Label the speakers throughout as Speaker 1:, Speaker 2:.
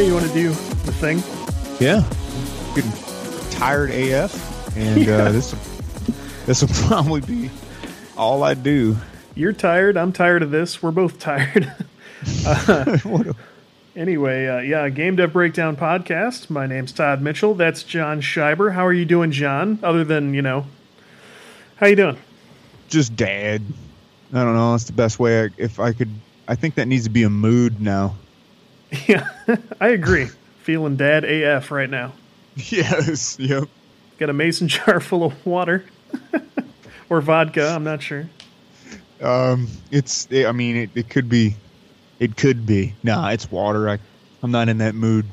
Speaker 1: Okay, you want to do the thing?
Speaker 2: Yeah, getting tired AF, and
Speaker 1: Yeah.
Speaker 2: uh, this this will probably be all I do.
Speaker 1: You're tired. I'm tired of this. We're both tired. Uh,
Speaker 2: a-
Speaker 1: anyway, uh, yeah, Game Dev Breakdown podcast. My name's Todd Mitchell. That's John Scheiber. How are you doing, John? Other than you know, how you doing?
Speaker 2: just dad. I don't know. That's the best way. I, if I could, I think that needs to be a mood now.
Speaker 1: Yeah, I agree. Feeling dad AF right now.
Speaker 2: Yes. Yep.
Speaker 1: Got a mason jar full of water or vodka. I'm not sure.
Speaker 2: Um, it's. I mean, it, it could be. It could be. Nah, it's water. I, I'm not in that mood.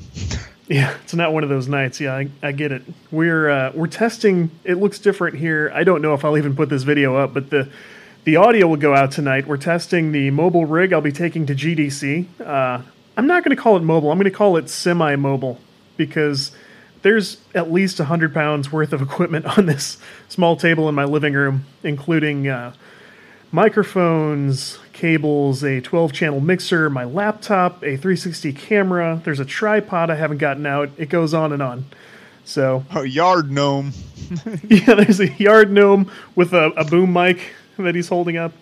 Speaker 1: Yeah, it's not one of those nights. Yeah, I, I get it. We're uh, we're testing. It looks different here. I don't know if I'll even put this video up, but the the audio will go out tonight. We're testing the mobile rig I'll be taking to GDC. Uh, I'm not going to call it mobile. I'm going to call it semi-mobile because there's at least hundred pounds worth of equipment on this small table in my living room, including uh, microphones, cables, a 12 channel mixer, my laptop, a 360 camera. There's a tripod I haven't gotten out. It goes on and on. So,
Speaker 2: A yard gnome.
Speaker 1: yeah, there's a yard gnome with a, a boom mic that he's holding up.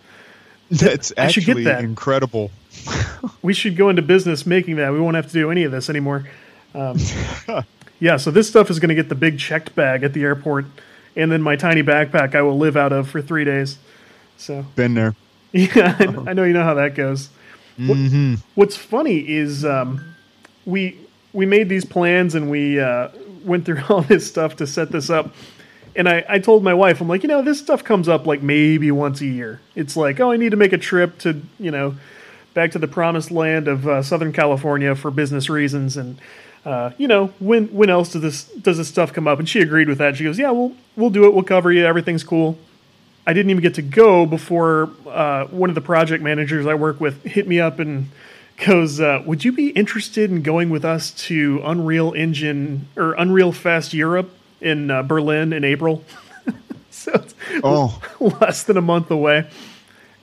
Speaker 2: That's
Speaker 1: I should get
Speaker 2: actually
Speaker 1: that.
Speaker 2: incredible.
Speaker 1: We should go into business making that. We won't have to do any of this anymore. Um, yeah, so this stuff is going to get the big checked bag at the airport, and then my tiny backpack I will live out of for three days. So,
Speaker 2: Been there.
Speaker 1: Yeah, I, I know you know how that goes.
Speaker 2: Mm-hmm.
Speaker 1: what's funny is um, we we made these plans and we uh, went through all this stuff to set this up. And I, I told my wife, I'm like, you know, this stuff comes up like maybe once a year. It's like, oh, I need to make a trip to, you know, back to the promised land of uh, Southern California for business reasons. And, uh, you know, when when else does this does this stuff come up? And she agreed with that. She goes, yeah, we'll we'll do it. We'll cover you. Everything's cool. I didn't even get to go before uh, one of the project managers I work with hit me up and goes, uh, "Would you be interested in going with us to Unreal Engine or Unreal Fest Europe in uh, Berlin in April?" so it's
Speaker 2: Oh,
Speaker 1: less than a month away,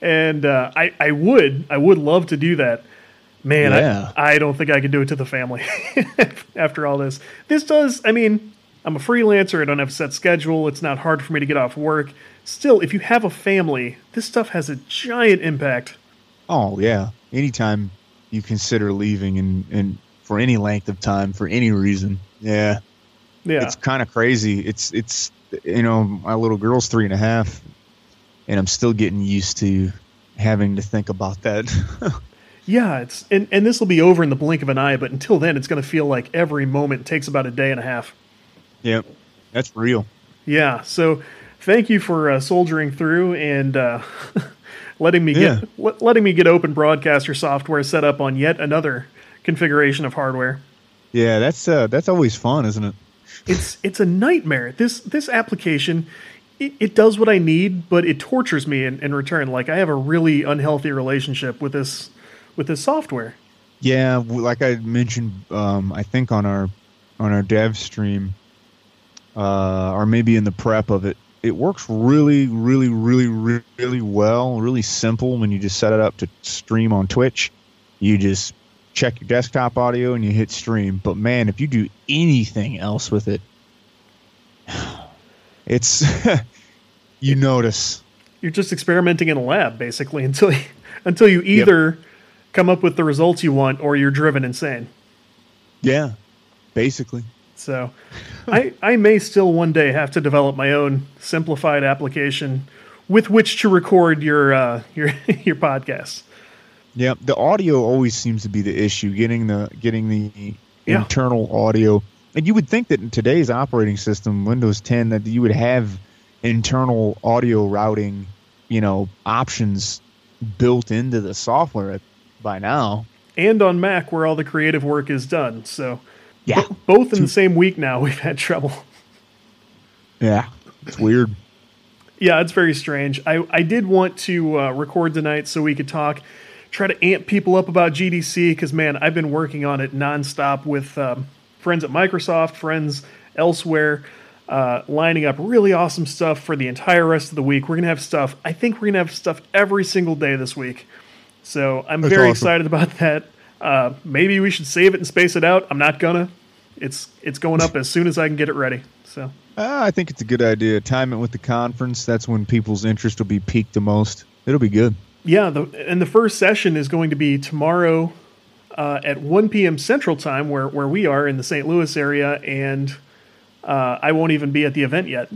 Speaker 1: and uh, I I would I would love to do that. Man,
Speaker 2: Yeah.
Speaker 1: I, I don't think I could do it to the family after all this. This does, I mean, I'm a freelancer. I don't have a set schedule. It's not hard for me to get off work. Still, if you have a family, this stuff has a giant impact.
Speaker 2: Oh yeah. Anytime you consider leaving and, and for any length of time for any reason. Yeah.
Speaker 1: Yeah.
Speaker 2: It's kind of crazy. It's it's you know, my little girl's three and a half and I'm still getting used to having to think about that.
Speaker 1: Yeah, it's and, and this will be over in the blink of an eye, but until then it's gonna feel like every moment takes about a day and a half.
Speaker 2: yep. That's real.
Speaker 1: Yeah, so thank you for uh, soldiering through and uh, letting me
Speaker 2: Yeah.
Speaker 1: get let, letting me get open broadcaster software set up on yet another configuration of hardware.
Speaker 2: Yeah, that's uh that's always fun, isn't it?
Speaker 1: It's it's a nightmare. This this application it, it does what I need, but it tortures me in, in return. Like I have a really unhealthy relationship with this with this software.
Speaker 2: Yeah, like I mentioned, um, I think on our on our dev stream, uh, or maybe in the prep of it, it works really, really, really, really, really well. Really simple when you just set it up to stream on Twitch. You just check your desktop audio and you hit stream. But man, if you do anything else with it, it's you notice.
Speaker 1: You're just experimenting in a lab basically until you, until you either come up with the results you want or you're driven insane.
Speaker 2: Yeah, basically.
Speaker 1: So I I may still one day have to develop my own simplified application with which to record your uh, your your podcast.
Speaker 2: Yeah, the audio always seems to be the issue. Getting the getting the
Speaker 1: Yeah.
Speaker 2: internal audio, and you would think that in today's operating system, Windows 10, that you would have internal audio routing, you know, options built into the software by now.
Speaker 1: And on Mac where all the creative work is done. So
Speaker 2: Yeah,
Speaker 1: both in the same week now we've had trouble.
Speaker 2: yeah, it's weird.
Speaker 1: Yeah, it's very strange. I, I did want to uh, record tonight so we could talk, try to amp people up about GDC because, man, I've been working on it nonstop with um, friends at Microsoft, friends elsewhere, uh, lining up really awesome stuff for the entire rest of the week. We're going to have stuff, I think we're going to have stuff every single day this week. So I'm
Speaker 2: That's
Speaker 1: very
Speaker 2: awesome.
Speaker 1: excited about that. Uh, maybe we should save it and space it out. I'm not gonna. It's it's going up as soon as I can get it ready. So
Speaker 2: Uh, I think it's a good idea. Time it with the conference. That's when people's interest will be peaked the most. It'll be good.
Speaker 1: Yeah, the, and the first session is going to be tomorrow uh, at 1 p.m. Central Time, where where we are in the St. Louis area, and uh, I won't even be at the event yet.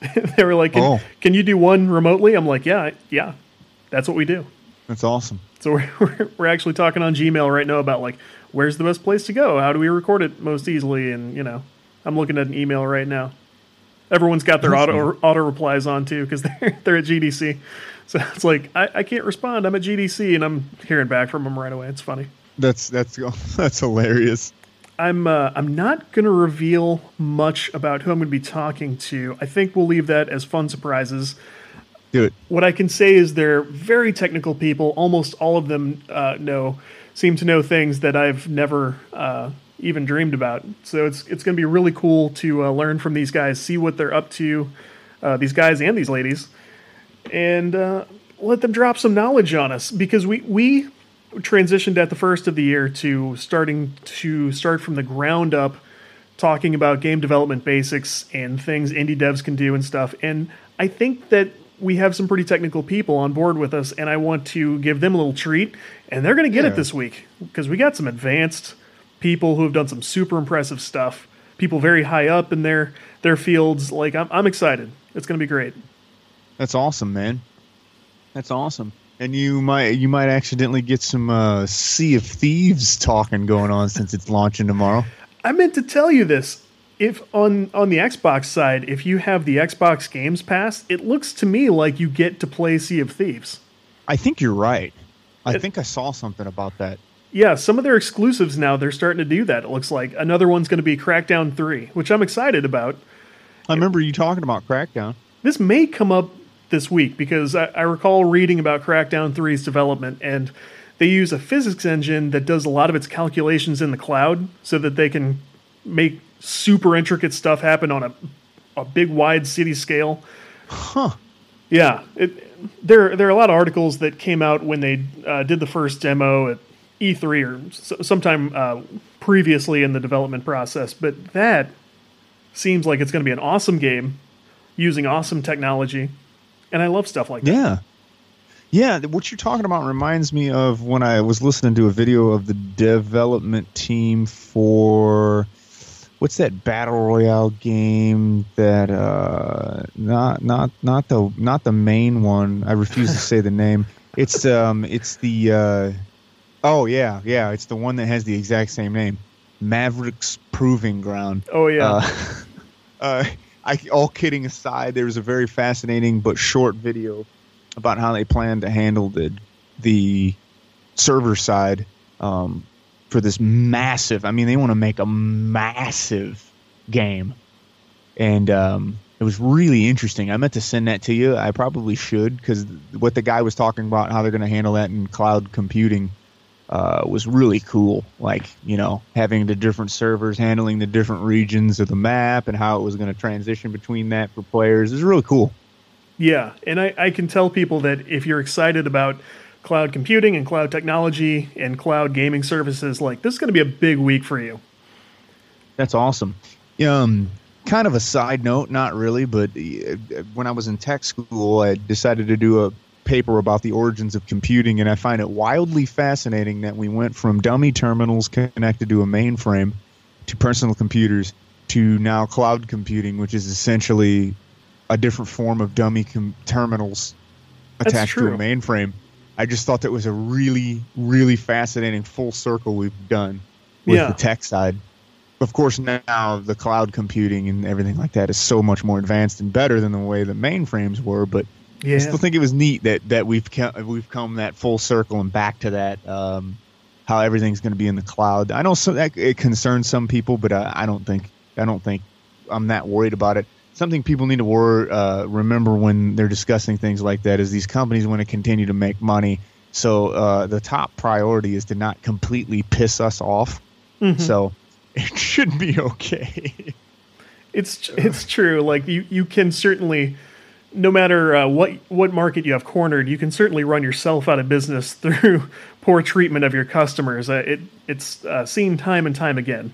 Speaker 1: they were like, can,
Speaker 2: Oh.
Speaker 1: "Can you do one remotely?" I'm like, "Yeah, yeah, that's what we do."
Speaker 2: That's awesome.
Speaker 1: So we're, we're, we're actually talking on Gmail right now about like where's the best place to go? How do we record it most easily? And you know, I'm looking at an email right now. Everyone's got their auto auto replies on too because they're they're at GDC. So it's like I, I can't respond. I'm at GDC and I'm hearing back from them right away. It's funny.
Speaker 2: That's that's that's hilarious.
Speaker 1: I'm uh, I'm not going to reveal much about who I'm going to be talking to. I think we'll leave that as fun surprises.
Speaker 2: Do it.
Speaker 1: What I can say is they're very technical people. Almost all of them uh, know seem to know things that I've never uh, even dreamed about. So it's it's going to be really cool to uh, learn from these guys, see what they're up to, uh, these guys and these ladies, and uh, let them drop some knowledge on us because we we transitioned at the first of the year to starting to start from the ground up talking about game development basics and things indie devs can do and stuff. And I think that we have some pretty technical people on board with us, and I want to give them a little treat. And they're going to get
Speaker 2: Yeah.
Speaker 1: it this week because we got some advanced people who have done some super impressive stuff. People very high up in their their fields. Like I'm, I'm excited. It's going to be great.
Speaker 2: That's awesome, man. That's awesome. And you might you might accidentally get some uh, Sea of Thieves talking going on since it's launching tomorrow.
Speaker 1: I meant to tell you this. If on on the Xbox side, if you have the Xbox Games Pass, it looks to me like you get to play Sea of Thieves.
Speaker 2: I think you're right. I
Speaker 1: It-
Speaker 2: think I saw something about that.
Speaker 1: Yeah, some of their exclusives now they're starting to do that. It looks like another one's going to be Crackdown 3, which I'm excited about.
Speaker 2: I remember you talking about Crackdown.
Speaker 1: This may come up this week because I, I recall reading about Crackdown 3's development and they use a physics engine that does a lot of its calculations in the cloud so that they can make super intricate stuff happen on a, a big wide city scale.
Speaker 2: Huh.
Speaker 1: Yeah, it, there there are a lot of articles that came out when they uh, did the first demo at E3 or sometime uh, previously in the development process, but that seems like it's going to be an awesome game using awesome technology, and I love stuff like that.
Speaker 2: Yeah. Yeah, what you're talking about reminds me of when I was listening to a video of the development team for what's that battle royale game that uh not not not the not the main one. I refuse to say the name. It's um it's the uh oh yeah, yeah, it's the one that has the exact same name. Mavericks Proving Ground.
Speaker 1: Oh yeah,
Speaker 2: Uh, uh, I, all kidding aside, there was a very fascinating but short video about how they plan to handle the the server side um, for this massive. I mean, they want to make a massive game, and um, it was really interesting. I meant to send that to you. I probably should because what the guy was talking about, how they're going to handle that in cloud computing, uh, was really cool. Like, you know, having the different servers handling the different regions of the map and how it was going to transition between that for players is really cool.
Speaker 1: yeah, and I, I can tell people that if you're excited about cloud computing and cloud technology and cloud gaming services, like this is going to be a big week for you.
Speaker 2: That's awesome. Um, kind of a side note, not really, but uh, when I was in tech school, I decided to do a paper about the origins of computing, and I find it wildly fascinating that we went from dummy terminals connected to a mainframe to personal computers to now cloud computing, which is essentially a different form of dummy com- terminals attached to a mainframe. I just thought that was a really, really fascinating full circle we've done with
Speaker 1: Yeah.
Speaker 2: the tech side. Of course, now the cloud computing and everything like that is so much more advanced and better than the way the mainframes were. But I still think it was neat that that we've come, we've come that full circle and back to that. Um, how everything's going to be in the cloud. I know some, that it concerns some people, but I, I don't think I don't think I'm that worried about it. Something people need to wor- uh, remember when they're discussing things like that is these companies want to continue to make money. So uh, the top priority is to not completely piss us off.
Speaker 1: Mhm.
Speaker 2: So it should be okay.
Speaker 1: it's it's true. Like you you can certainly no matter uh, what what market you have cornered, you can certainly run yourself out of business through poor treatment of your customers. Uh, it it's uh, seen time and time again.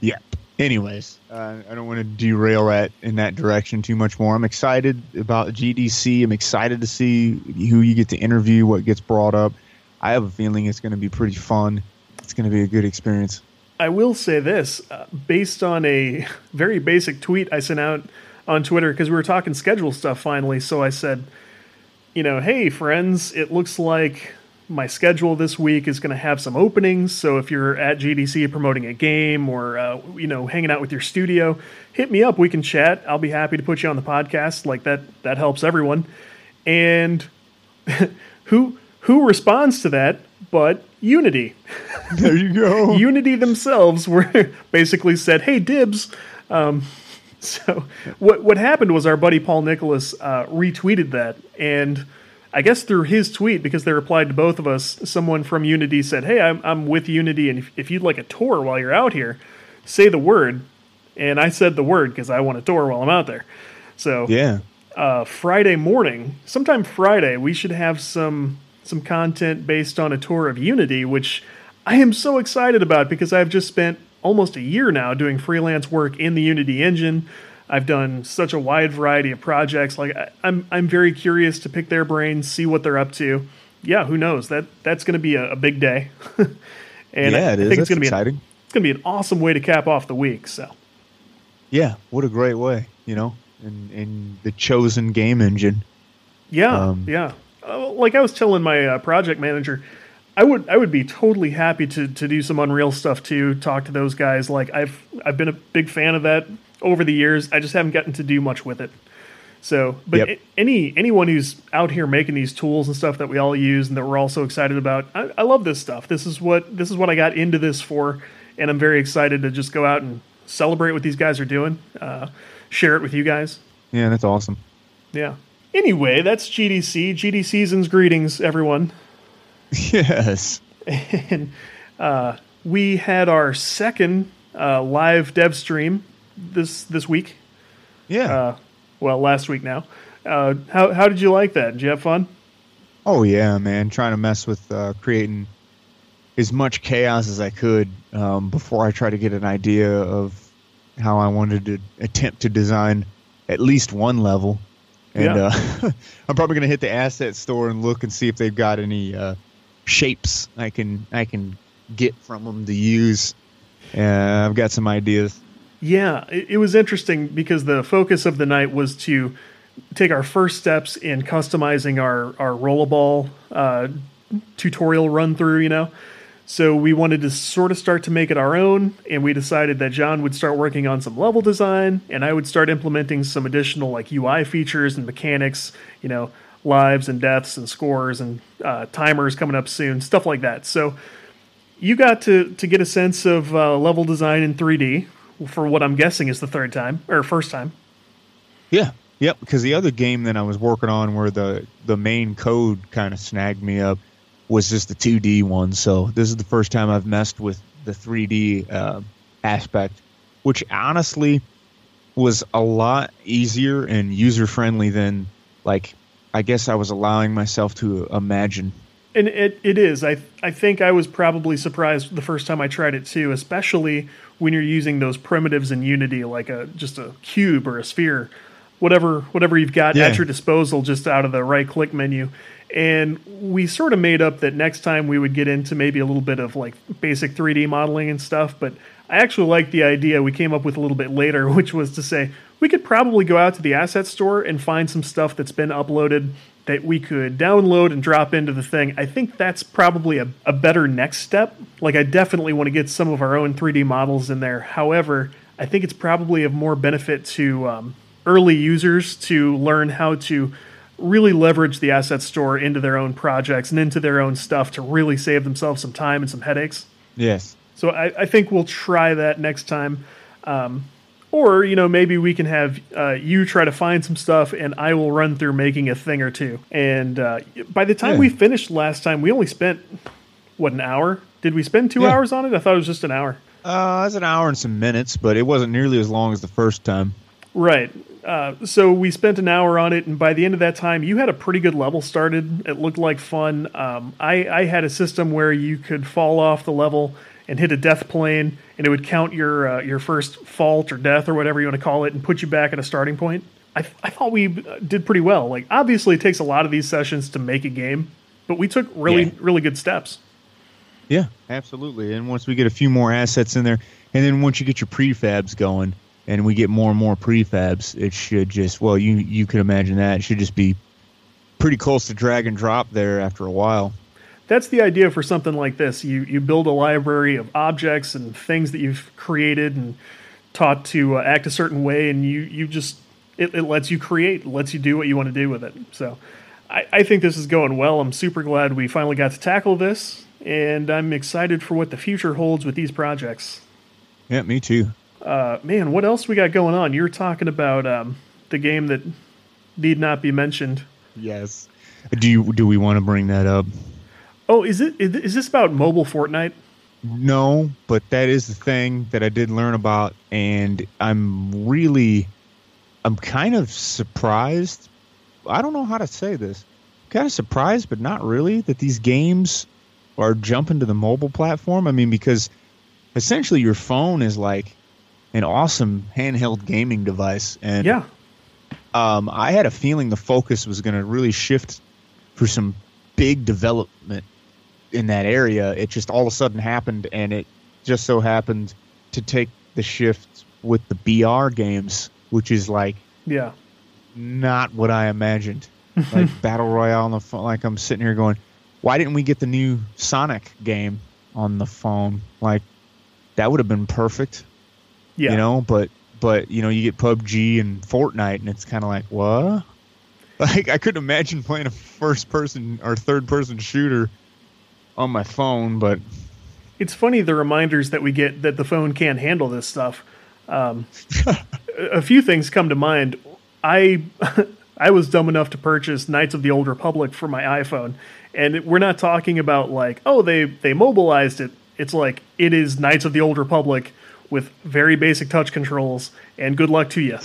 Speaker 2: Yeah. Anyways, uh, I don't want to derail that in that direction too much more. I'm excited about GDC. I'm excited to see who you get to interview, what gets brought up. I have a feeling it's going to be pretty fun. It's going to be a good experience.
Speaker 1: I will say this, uh, based on a very basic tweet I sent out on Twitter because we were talking schedule stuff finally. So I said, you know, hey friends, it looks like my schedule this week is going to have some openings. So if you're at GDC promoting a game or uh, you know hanging out with your studio, hit me up. We can chat. I'll be happy to put you on the podcast. Like that that helps everyone. And who who responds to that? But Unity.
Speaker 2: There you go.
Speaker 1: Unity themselves were basically said, "Hey, dibs." Um, so what what happened was our buddy Paul Nicholas uh, retweeted that and I guess through his tweet, because they replied to both of us, someone from Unity said, Hey, I'm, I'm with Unity, and if, if you'd like a tour while you're out here, say the word. And I said the word because I want a tour while I'm out there. So,
Speaker 2: yeah.
Speaker 1: Uh, Friday morning, sometime Friday, we should have some some content based on a tour of Unity, which I am so excited about because I've just spent almost a year now doing freelance work in the Unity engine. I've done such a wide variety of projects. Like I, I'm, I'm very curious to pick their brains, see what they're up to. Yeah, who knows? That that's going to be a, a, big day.
Speaker 2: and yeah, I, it is. I think it's going to be exciting.
Speaker 1: It's going to be an awesome way to cap off the week. So.
Speaker 2: Yeah, what a great way, you know, in in the chosen game engine.
Speaker 1: Yeah, um, yeah. Uh, like I was telling my uh, project manager, I would I would be totally happy to to do some Unreal stuff too. Talk to those guys. Like I've I've been a big fan of that over the years. I just haven't gotten to do much with it. So, but yep. any anyone who's out here making these tools and stuff that we all use and that we're all so excited about, I, I love this stuff. This is what this is what I got into this for, and I'm very excited to just go out and celebrate what these guys are doing, uh, share it with you guys.
Speaker 2: Yeah, that's awesome.
Speaker 1: Yeah. Anyway, that's GDC. GD season's greetings, everyone.
Speaker 2: Yes.
Speaker 1: And uh, we had our second uh, live dev stream this this week.
Speaker 2: Yeah.
Speaker 1: Uh, well, last week now. Uh, how how did you like that? Did you have fun?
Speaker 2: Oh yeah, man! Trying to mess with uh, creating as much chaos as I could um, before I try to get an idea of how I wanted to attempt to design at least one level. And yeah. uh, I'm probably going to hit the asset store and look and see if they've got any uh, shapes I can I can get from them to use. Uh, I've got some ideas.
Speaker 1: Yeah, it, it was interesting because the focus of the night was to take our first steps in customizing our our rollerball uh, tutorial run through. You know, so we wanted to sort of start to make it our own, and we decided that John would start working on some level design, and I would start implementing some additional like UI features and mechanics. You know, lives and deaths and scores and uh, timers coming up soon, stuff like that. So you got to to get a sense of uh, level design in 3D, for what I'm guessing is the third time or first time.
Speaker 2: Yeah. Yep. Because the other game that I was working on, where the the main code kind of snagged me up, was just the 2D one. So this is the first time I've messed with the 3D uh, aspect, which honestly was a lot easier and user friendly than like I guess I was allowing myself to imagine.
Speaker 1: And it, it is. I I think I was probably surprised the first time I tried it too, especially when you're using those primitives in Unity, like a just a cube or a sphere, whatever whatever you've got yeah. at your disposal, just out of the right click menu. And we sort of made up that next time we would get into maybe a little bit of like basic 3D modeling and stuff. But I actually like the idea we came up with a little bit later, which was to say we could probably go out to the asset store and find some stuff that's been uploaded that we could download and drop into the thing. I think that's probably a, a better next step. Like, I definitely want to get some of our own 3D models in there. However, I think it's probably of more benefit to um, early users to learn how to really leverage the asset store into their own projects and into their own stuff to really save themselves some time and some headaches.
Speaker 2: Yes.
Speaker 1: So I, I think we'll try that next time. Um, or, you know, maybe we can have uh, you try to find some stuff and I will run through making a thing or two. And uh, by the time yeah. we finished last time, we only spent, what, an hour? Did we spend two yeah. hours on it? I thought it was just an hour.
Speaker 2: Uh, it was an hour and some minutes, but it wasn't nearly as long as the first time.
Speaker 1: Right. Uh, so we spent an hour on it, and by the end of that time, you had a pretty good level started. It looked like fun. Um, I, I had a system where you could fall off the level and hit a death plane, and it would count your uh, your first fault or death or whatever you want to call it, and put you back at a starting point. I, I thought we did pretty well. Like obviously, it takes a lot of these sessions to make a game, but we took really
Speaker 2: Yeah.
Speaker 1: really good steps.
Speaker 2: Yeah, absolutely. And once we get a few more assets in there, and then once you get your prefabs going, and we get more and more prefabs, it should just well, you you can imagine that it should just be pretty close to drag and drop there after a while.
Speaker 1: That's the idea for something like this. You you build a library of objects and things that you've created and taught to uh, act a certain way, and you you just it, it lets you create, lets you do what you want to do with it. So I, I think this is going well. I'm super glad we finally got to tackle this, and I'm excited for what the future holds with these projects.
Speaker 2: Yeah, me too.
Speaker 1: Uh, man, what else we got going on? You're talking about um, the game that need not be mentioned.
Speaker 2: Yes. Do you do we want to bring that up?
Speaker 1: Oh, is it is is this about mobile Fortnite?
Speaker 2: No, but that is the thing that I did learn about, and I'm really, I'm kind of surprised. I don't know how to say this. kind of surprised, but not really, that these games are jumping to the mobile platform. I mean, because essentially your phone is like an awesome handheld gaming device, and
Speaker 1: Yeah,
Speaker 2: um, I had a feeling the focus was going to really shift for some big development in that area. It just all of a sudden happened, and it just so happened to take the shift with the BR games, which is like
Speaker 1: yeah.
Speaker 2: not what I imagined. Like battle royale on the phone. Like I'm sitting here going, why didn't we get the new Sonic game on the phone? Like that would have been perfect
Speaker 1: Yeah.
Speaker 2: you know but but you know you get pubg and fortnite and it's kind of like what like i couldn't imagine playing a first person or third person shooter on my phone but
Speaker 1: It's funny the reminders that we get that the phone can't handle this stuff. Um, a few things come to mind. I I was dumb enough to purchase Knights of the Old Republic for my iPhone, and we're not talking about like oh they they mobilized it. It's like it is Knights of the Old Republic with very basic touch controls, and good luck to you.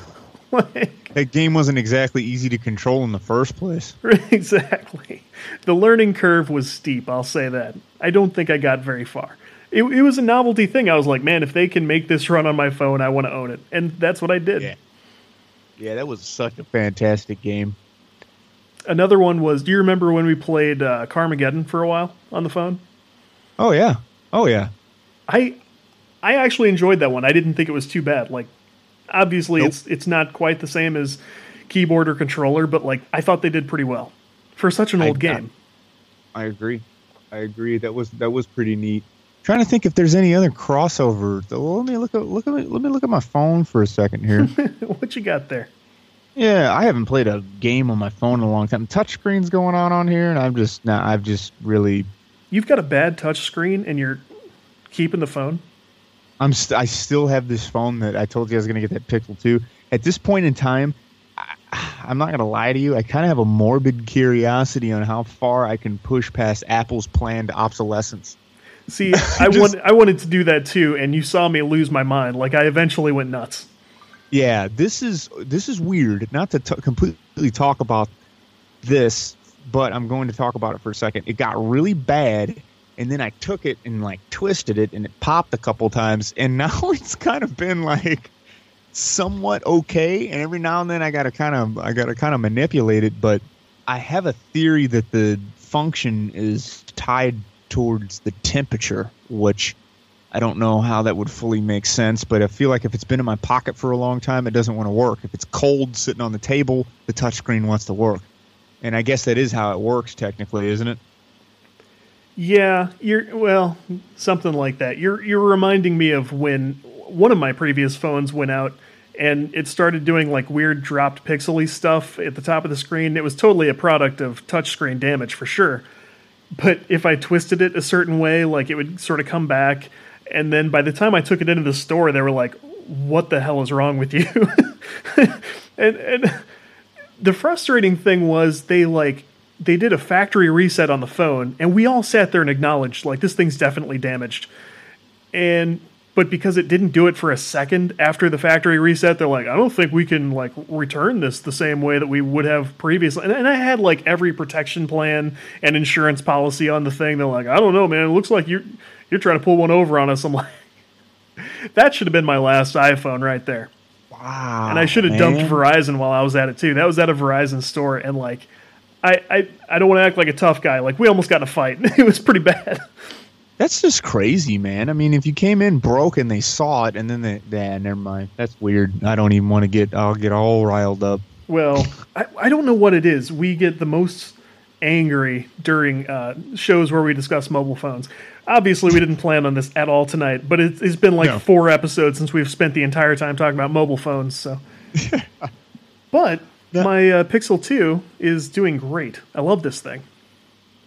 Speaker 1: like,
Speaker 2: that game wasn't exactly easy to control in the first place
Speaker 1: exactly. The learning curve was steep, I'll say that. I don't think I got very far. It, it was a novelty thing. I was like, man, if they can make this run on my phone, I want to own it. And that's what I did.
Speaker 2: Yeah. yeah that was such a fantastic game
Speaker 1: Another one was do you remember when we played uh, Carmageddon for a while on the phone?
Speaker 2: oh yeah oh yeah
Speaker 1: I I actually enjoyed that one. I didn't think it was too bad. Like obviously
Speaker 2: Nope.
Speaker 1: it's it's not quite the same as keyboard or controller, but like I thought they did pretty well for such an old
Speaker 2: I-
Speaker 1: game.
Speaker 2: i agree i agree that was that was pretty neat trying to think if there's any other crossover let me look at look at let me look at my phone for a second here
Speaker 1: what you got there?
Speaker 2: Yeah, I haven't played a game on my phone in a long time. Touchscreen's going on on here, and I'm just now. I've just really.
Speaker 1: You've got a bad touch screen and you're keeping the phone?
Speaker 2: I'm. St- I still have this phone that I told you I was going to get that Pixel 2. At this point in time, I, I'm not going to lie to you. I kind of have a morbid curiosity on how far I can push past Apple's planned obsolescence.
Speaker 1: See, I
Speaker 2: Just-
Speaker 1: wanted I wanted to do that too, and you saw me lose my mind. Like I eventually went nuts.
Speaker 2: Yeah, this is this is weird. Not to t- completely talk about this, but I'm going to talk about it for a second. It got really bad, and then I took it and like twisted it, and it popped a couple times, and now it's kind of been like somewhat okay. And every now and then I got to kind of I got to kind of manipulate it, but I have a theory that the function is tied towards the temperature, which I don't know how that would fully make sense, but I feel like if it's been in my pocket for a long time, it doesn't want to work. If it's cold sitting on the table, the touchscreen wants to work. And I guess that is how it works technically, isn't it?
Speaker 1: Yeah, you're well, something like that. You're you're reminding me of when one of my previous phones went out and it started doing like weird dropped pixely stuff at the top of the screen. It was totally a product of touchscreen damage for sure. But if I twisted it a certain way, like it would sort of come back. And then by the time I took it into the store, they were like, "What the hell is wrong with you?" and and the frustrating thing was they like they did a factory reset on the phone and we all sat there and acknowledged like this thing's definitely damaged and but because it didn't do it for a second after the factory reset, they're like, I don't think we can like return this the same way that we would have previously. And, and I had like every protection plan and insurance policy on the thing. They're like, I don't know, man. It looks like you're you're trying to pull one over on us. I'm like, that should have been my last iPhone right there.
Speaker 2: Wow.
Speaker 1: And I should have
Speaker 2: man.
Speaker 1: dumped Verizon while I was at it too. That was at a Verizon store, and like, I I, I don't want to act like a tough guy. Like we almost got in a fight. it was pretty bad.
Speaker 2: That's just crazy, man. I mean, if you came in broke and they saw it, and then they, yeah, never mind. That's weird. I don't even want to get. I'll get all riled up.
Speaker 1: Well, I, I don't know what it is. We get the most angry during uh, shows where we discuss mobile phones. Obviously, we didn't plan on this at all tonight, but it, it's been like
Speaker 2: No.
Speaker 1: four episodes since we've spent the entire time talking about mobile phones. So, but my uh, Pixel Two is doing great. I love this thing.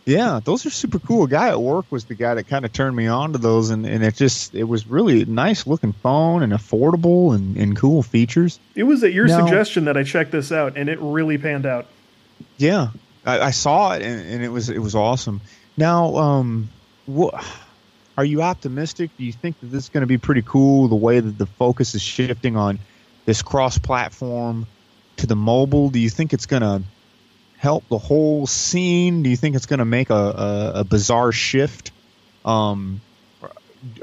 Speaker 2: Yeah, those are super cool. A guy at work was the guy that kind of turned me on to those, and, and it just it was really a nice looking phone and affordable and, and cool features.
Speaker 1: It was at your
Speaker 2: No.
Speaker 1: suggestion that I checked this out, and it really panned out.
Speaker 2: Yeah, I, I saw it and, and it was it was awesome. Now, um, what are you optimistic? Do you think that this is going to be pretty cool? The way that the focus is shifting on this cross-platform to the mobile. Do you think it's going to help the whole scene? Do you think it's going to make a, a, a bizarre shift? Um,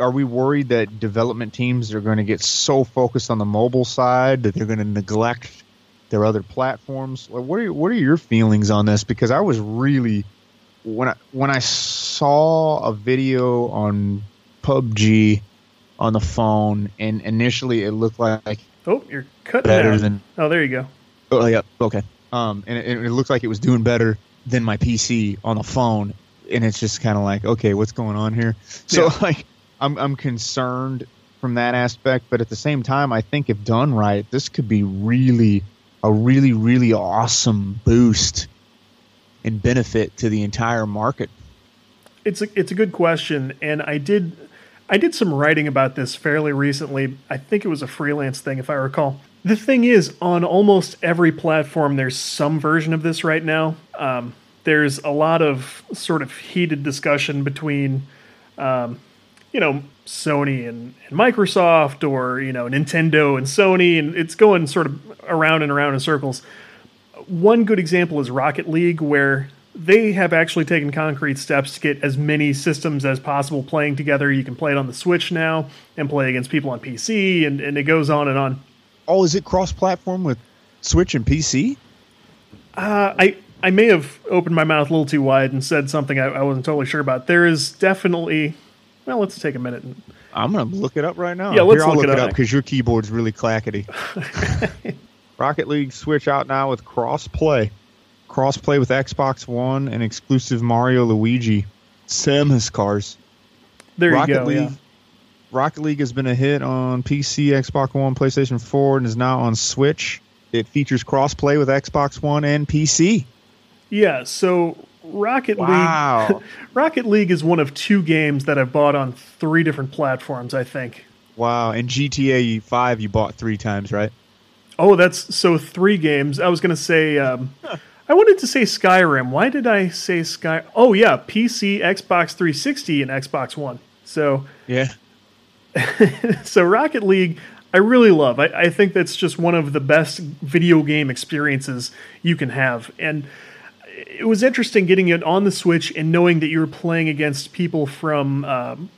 Speaker 2: are we worried that development teams are going to get so focused on the mobile side that they're going to neglect their other platforms? Like, What are what are your feelings on this? Because I was really when I when I saw a video on PUBG on the phone, and initially it looked like
Speaker 1: Oh, you're cutting
Speaker 2: better
Speaker 1: out.
Speaker 2: than
Speaker 1: oh, there you go.
Speaker 2: Oh yeah, okay. Um, and it, it looked like it was doing better than my PC on the phone, and it's just kind of like, okay, what's going on here? So
Speaker 1: Yeah.
Speaker 2: like, I'm I'm concerned from that aspect, but at the same time, I think if done right, this could be really a really really awesome boost and benefit to the entire market.
Speaker 1: It's a it's a good question, and I did I did some writing about this fairly recently. I think it was a freelance thing, if I recall. The thing is, on almost every platform, there's some version of this right now. Um, there's a lot of sort of heated discussion between, um, you know, Sony and, and Microsoft, or you know, Nintendo and Sony, and it's going sort of around and around in circles one good example is Rocket League, where they have actually taken concrete steps to get as many systems as possible playing together. You can play it on the Switch now and play against people on PC, and, and it goes on and on.
Speaker 2: Oh, is it cross-platform with Switch and PC?
Speaker 1: Uh, I I may have opened my mouth a little too wide and said something I, I wasn't totally sure about. There is definitely. Well, let's take a minute. And,
Speaker 2: I'm gonna look it up right now.
Speaker 1: Yeah, let's
Speaker 2: Here,
Speaker 1: look
Speaker 2: look
Speaker 1: it up.
Speaker 2: because your keyboard's really clackety. Rocket League Switch out now with cross play, cross play with Xbox One and exclusive Mario Luigi, Samus cars.
Speaker 1: there
Speaker 2: Rocket
Speaker 1: you go.
Speaker 2: League.
Speaker 1: Yeah.
Speaker 2: Rocket League has been a hit on PC, Xbox One, PlayStation 4, and is now on Switch. It features crossplay with Xbox One and PC.
Speaker 1: Yeah. So Rocket
Speaker 2: Wow.
Speaker 1: League. Rocket League is one of two games that I've bought on three different platforms. I think.
Speaker 2: Wow. And GTA 5 you bought three times, right?
Speaker 1: Oh, that's so three games. I was going to say, um, I wanted to say Skyrim. Why did I say Sky? Oh, yeah, PC, Xbox 360, and Xbox One. So,
Speaker 2: Yeah.
Speaker 1: so Rocket League, I really love. I, I think that's just one of the best video game experiences you can have. And it was interesting getting it on the Switch and knowing that you were playing against people from um,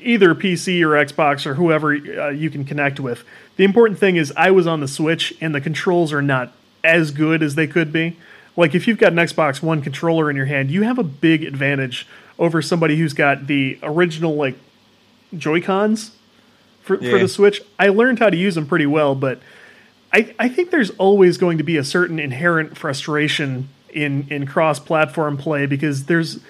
Speaker 1: either PC or Xbox or whoever uh, you can connect with. The important thing is I was on the Switch and the controls are not as good as they could be. Like if you've got an Xbox One controller in your hand, you have a big advantage over somebody who's got the original like Joy Cons for, for the Switch. I learned how to use them pretty well, but I, I think there's always going to be a certain inherent frustration in, in cross platform play because there's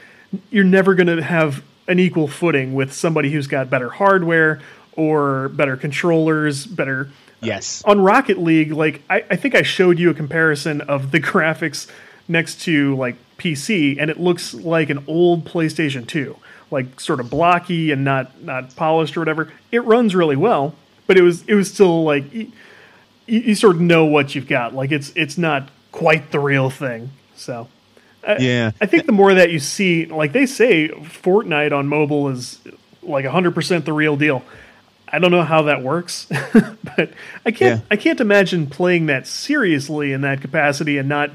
Speaker 1: you're never going to have an equal footing with somebody who's got better hardware or better controllers, better uh,
Speaker 2: Yes.
Speaker 1: on Rocket League, like I, I think I showed you a comparison of the graphics next to like PC, and it looks like an old PlayStation 2, like sort of blocky and not not polished or whatever. It runs really well, but it was it was still like you, you sort of know what you've got. Like it's it's not quite the real thing. So I,
Speaker 2: Yeah.
Speaker 1: I think the more that you see, like they say, Fortnite on mobile is like 100% the real deal. I don't know how that works, but I can't.
Speaker 2: Yeah.
Speaker 1: I can't imagine playing that seriously in that capacity and not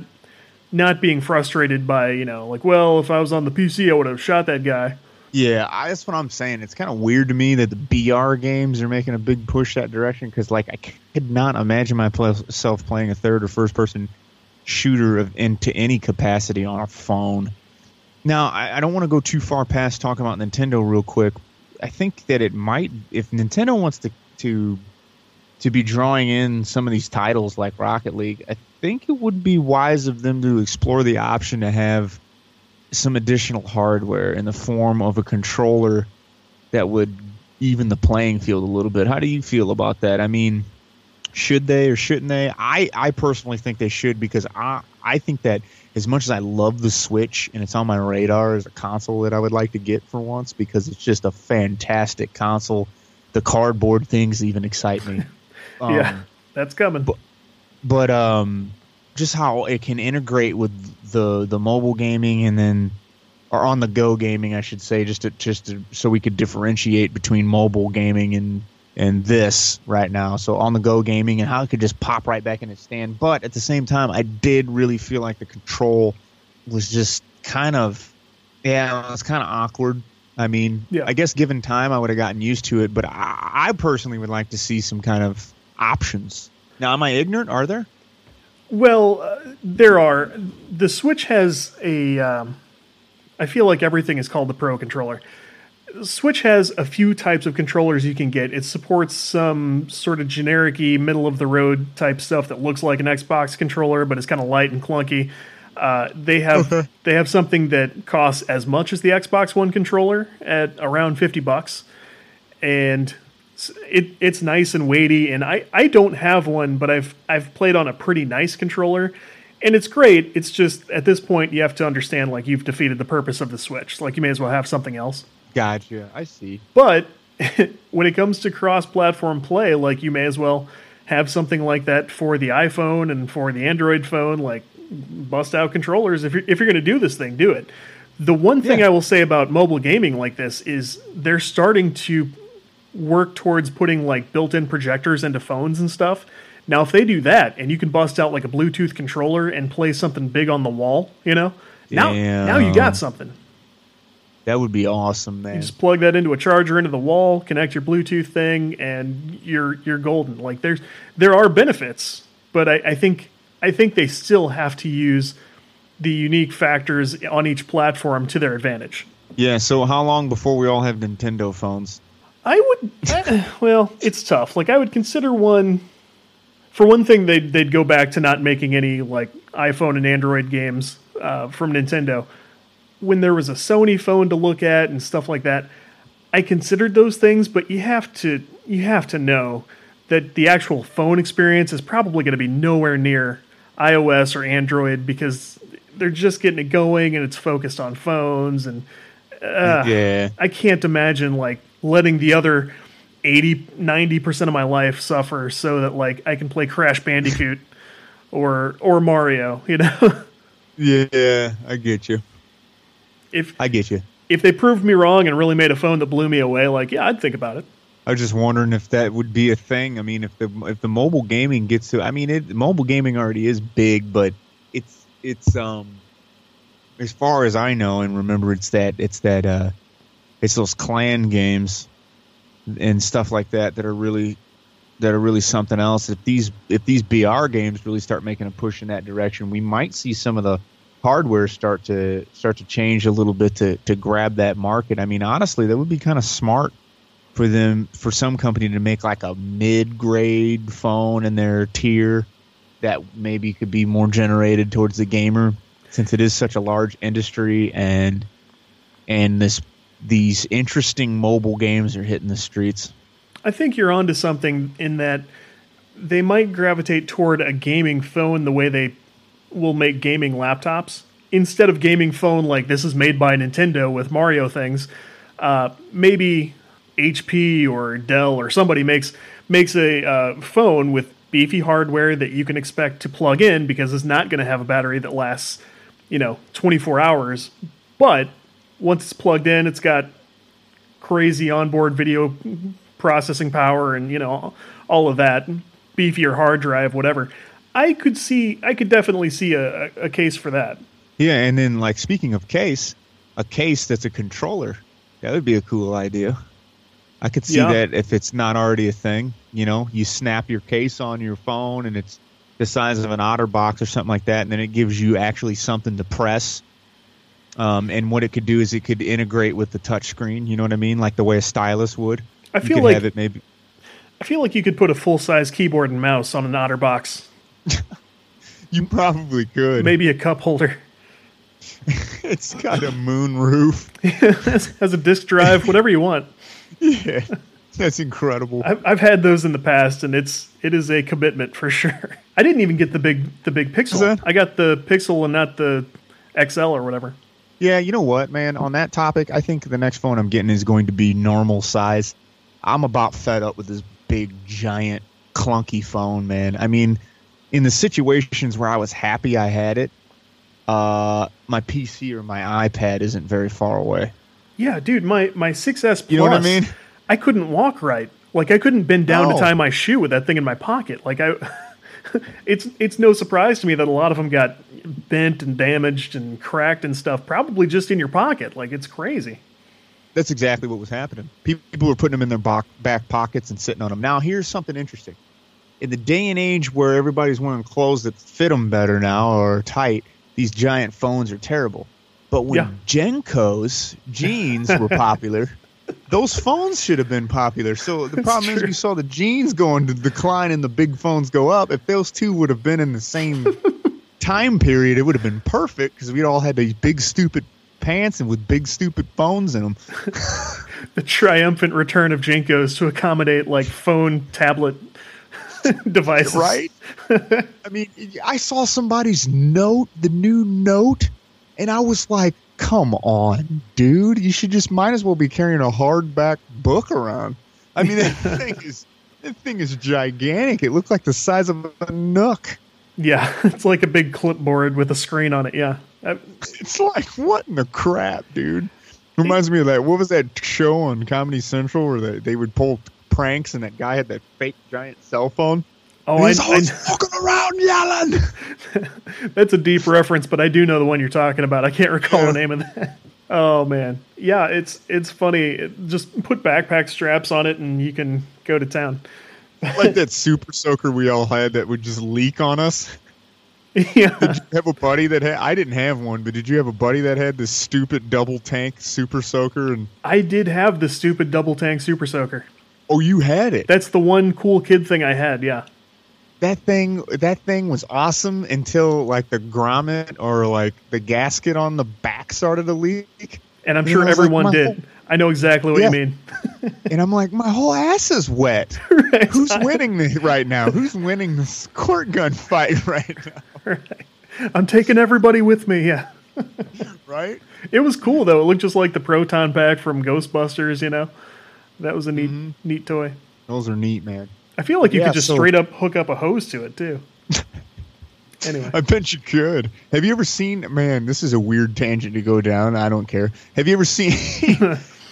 Speaker 1: not being frustrated by you know like well if I was on the PC I would have shot that guy.
Speaker 2: Yeah, I, that's what I'm saying. It's kind of weird to me that the BR games are making a big push that direction because, like, I could not imagine myself playing a third or first person shooter of into any capacity on a phone. Now, I, I don't want to go too far past talking about Nintendo real quick. I think that it might, if Nintendo wants to to to be drawing in some of these titles like Rocket League, I think it would be wise of them to explore the option to have some additional hardware in the form of a controller that would even the playing field a little bit. How do you feel about that? I mean, should they or shouldn't they? I, I personally think they should because I I think that as much as I love the Switch and it's on my radar as a console that I would like to get for once because it's just a fantastic console. The cardboard things even excite me. Um,
Speaker 1: yeah, that's coming.
Speaker 2: but- but um, just how it can integrate with the the mobile gaming and then or on the go gaming, I should say, just to just to, so we could differentiate between mobile gaming and and this right now. So on the go gaming and how it could just pop right back in its stand. But at the same time, I did really feel like the control was just kind of yeah, it was kind of awkward. I mean,
Speaker 1: Yeah.
Speaker 2: I guess given time, I would have gotten used to it. But I, I personally would like to see some kind of options. Now, am I ignorant? Are there?
Speaker 1: Well, uh, there are. The Switch has a. Um, I feel like everything is called the Pro controller. Switch has a few types of controllers you can get. It supports some sort of generic middle of the road type stuff that looks like an Xbox controller, but it's kind of light and clunky. Uh, they have they have something that costs as much as the Xbox One controller at around fifty bucks, and it it's nice and weighty. And I, I don't have one, but I've I've played on a pretty nice controller, and it's great. It's just at this point you have to understand like you've defeated the purpose of the Switch. Like you may as well have something else.
Speaker 2: Gotcha. I see.
Speaker 1: But when it comes to cross-platform play, like you may as well have something like that for the iPhone and for the Android phone. Like bust out controllers if you're if you're going to do this thing, do it. The one thing
Speaker 2: Yeah.
Speaker 1: I will say about mobile gaming like this is they're starting to work towards putting like built-in projectors into phones and stuff. Now, if they do that and you can bust out like a Bluetooth controller and play something big on the wall, you know, now now you got something.
Speaker 2: That would be awesome, man.
Speaker 1: Just plug that into a charger into the wall, connect your Bluetooth thing, and you're you're golden. Like there's there are benefits, but I, I think I think they still have to use the unique factors on each platform to their advantage.
Speaker 2: Yeah. So, how long before we all have Nintendo phones?
Speaker 1: I would well, it's tough. Like I would consider one for one thing they'd they'd go back to not making any like iPhone and Android games uh, from Nintendo. When there was a Sony phone to look at and stuff like that, I considered those things, but you have to you have to know that the actual phone experience is probably going to be nowhere near iOS or Android because they're just getting it going and it's focused on phones and
Speaker 2: yeah.
Speaker 1: I can't imagine like letting the other 80 90% of my life suffer so that like I can play Crash Bandicoot or or Mario, you know.
Speaker 2: Yeah. I get you.
Speaker 1: if
Speaker 2: I get you.
Speaker 1: if they proved me wrong and really made a phone that blew me away, like yeah, I'd think about it.
Speaker 2: I was just wondering if that would be a thing. I mean, if the if the mobile gaming gets to, I mean, it mobile gaming already is big, but it's it's um as far as I know and remember, it's that it's that uh it's those clan games and stuff like that that are really that are really something else. If these if these BR games really start making a push in that direction, we might see some of the hardware start to start to change a little bit to to grab that market. I mean, honestly, that would be kind of smart for them for some company to make like a mid-grade phone in their tier that maybe could be more generated towards the gamer since it is such a large industry and and this these interesting mobile games are hitting the streets.
Speaker 1: I think you're onto something in that they might gravitate toward a gaming phone the way they will make gaming laptops instead of gaming phone like this is made by Nintendo with Mario things. Uh, maybe HP or Dell or somebody makes makes a uh, phone with beefy hardware that you can expect to plug in because it's not going to have a battery that lasts, you know, 24 hours. But once it's plugged in, it's got crazy onboard video processing power and you know all of that, beefier hard drive, whatever. I could see, I could definitely see a, a, case for that.
Speaker 2: Yeah, and then like speaking of case, a case that's a controller. That would be a cool idea. I could see
Speaker 1: Yeah.
Speaker 2: that if it's not already a thing. You know, you snap your case on your phone and it's the size of an OtterBox or something like that, and then it gives you actually something to press. Um, and what it could do is it could integrate with the touch screen. You know what I mean? Like the way a stylus would.
Speaker 1: I feel like
Speaker 2: have it maybe.
Speaker 1: I feel like you could put a full size keyboard and mouse on an OtterBox,
Speaker 2: You probably could.
Speaker 1: maybe a cup holder.
Speaker 2: it's got a moon roof.
Speaker 1: has a disk drive, whatever you want.
Speaker 2: yeah, that's incredible.
Speaker 1: I've, I've had those in the past, and it's it is a commitment for sure. I didn't even get the big the big pixel. I got the pixel and not the XL or whatever.
Speaker 2: Yeah, you know what, man? On that topic, I think the next phone I'm getting is going to be normal size. I'm about fed up with this big, giant, clunky phone, man. I mean, in the situations where I was happy I had it, uh, my PC or my iPad isn't very far away.
Speaker 1: Yeah, dude, my my 6S Plus.
Speaker 2: You know what I mean?
Speaker 1: I couldn't walk right. Like I couldn't bend down
Speaker 2: No.
Speaker 1: to tie my shoe with that thing in my pocket. Like I, it's it's no surprise to me that a lot of them got bent and damaged and cracked and stuff. Probably just in your pocket. Like it's crazy.
Speaker 2: That's exactly what was happening. People were putting them in their back pockets and sitting on them. Now, here's something interesting. In the day and age where everybody's wearing clothes that fit them better now or tight, these giant phones are terrible. But when
Speaker 1: Yeah.
Speaker 2: JNCO's jeans were popular, those phones should have been popular. So the
Speaker 1: That's
Speaker 2: problem is
Speaker 1: true.
Speaker 2: we saw the jeans going to decline and the big phones go up. If those two would have been in the same time period, it would have been perfect because we'd all had these big stupid pants and with big stupid phones in them.
Speaker 1: The triumphant return of JNCOs to accommodate like phone tablet devices.
Speaker 2: right? I mean, I saw somebody's note, the new note, and I was like, "Come on, dude! You should just might as well be carrying a hardback book around." I mean, that thing is that thing is gigantic. It looked like the size of a nook.
Speaker 1: Yeah, it's like a big clipboard with a screen on it. Yeah. Uh,
Speaker 2: It's like what in the crap, dude? Reminds me of that. What was that show on Comedy Central where they, they would pull pranks and that guy had that fake giant cell phone?
Speaker 1: Oh,
Speaker 2: He's
Speaker 1: I,
Speaker 2: always walking around yelling.
Speaker 1: that's a deep reference, but I do know the one you're talking about. I can't recall
Speaker 2: Yeah.
Speaker 1: the name of that. Oh man, yeah, it's it's funny. It- just put backpack straps on it, and you can go to town.
Speaker 2: Like that super soaker we all had that would just leak on us.
Speaker 1: yeah,
Speaker 2: Did you have a buddy that had? I didn't have one, but did you have a buddy that had this stupid double tank super soaker? And
Speaker 1: I did have the stupid double tank super soaker.
Speaker 2: oh, you had it.
Speaker 1: That's the one cool kid thing I had. Yeah,
Speaker 2: that thing that thing was awesome until like the grommet or like the gasket on the back started to leak
Speaker 1: and I'm
Speaker 2: You
Speaker 1: sure
Speaker 2: it's like
Speaker 1: everyone did. I know exactly what
Speaker 2: Yeah.
Speaker 1: you mean.
Speaker 2: and i'm like my whole ass is wet who's winning the, right now who's winning this squirt gun fight right now
Speaker 1: I'm taking everybody with me. Yeah.
Speaker 2: right
Speaker 1: It was cool though. It looked just like the proton pack from Ghostbusters. You know, that was a neat,
Speaker 2: Mm-hmm.
Speaker 1: neat toy.
Speaker 2: those are neat man
Speaker 1: I feel like you
Speaker 2: Yeah,
Speaker 1: could just
Speaker 2: so-
Speaker 1: straight up hook up a hose to it too. anyway,
Speaker 2: I bet you could. Have you ever seen? Man, this is a weird tangent to go down. I don't care. Have you ever seen?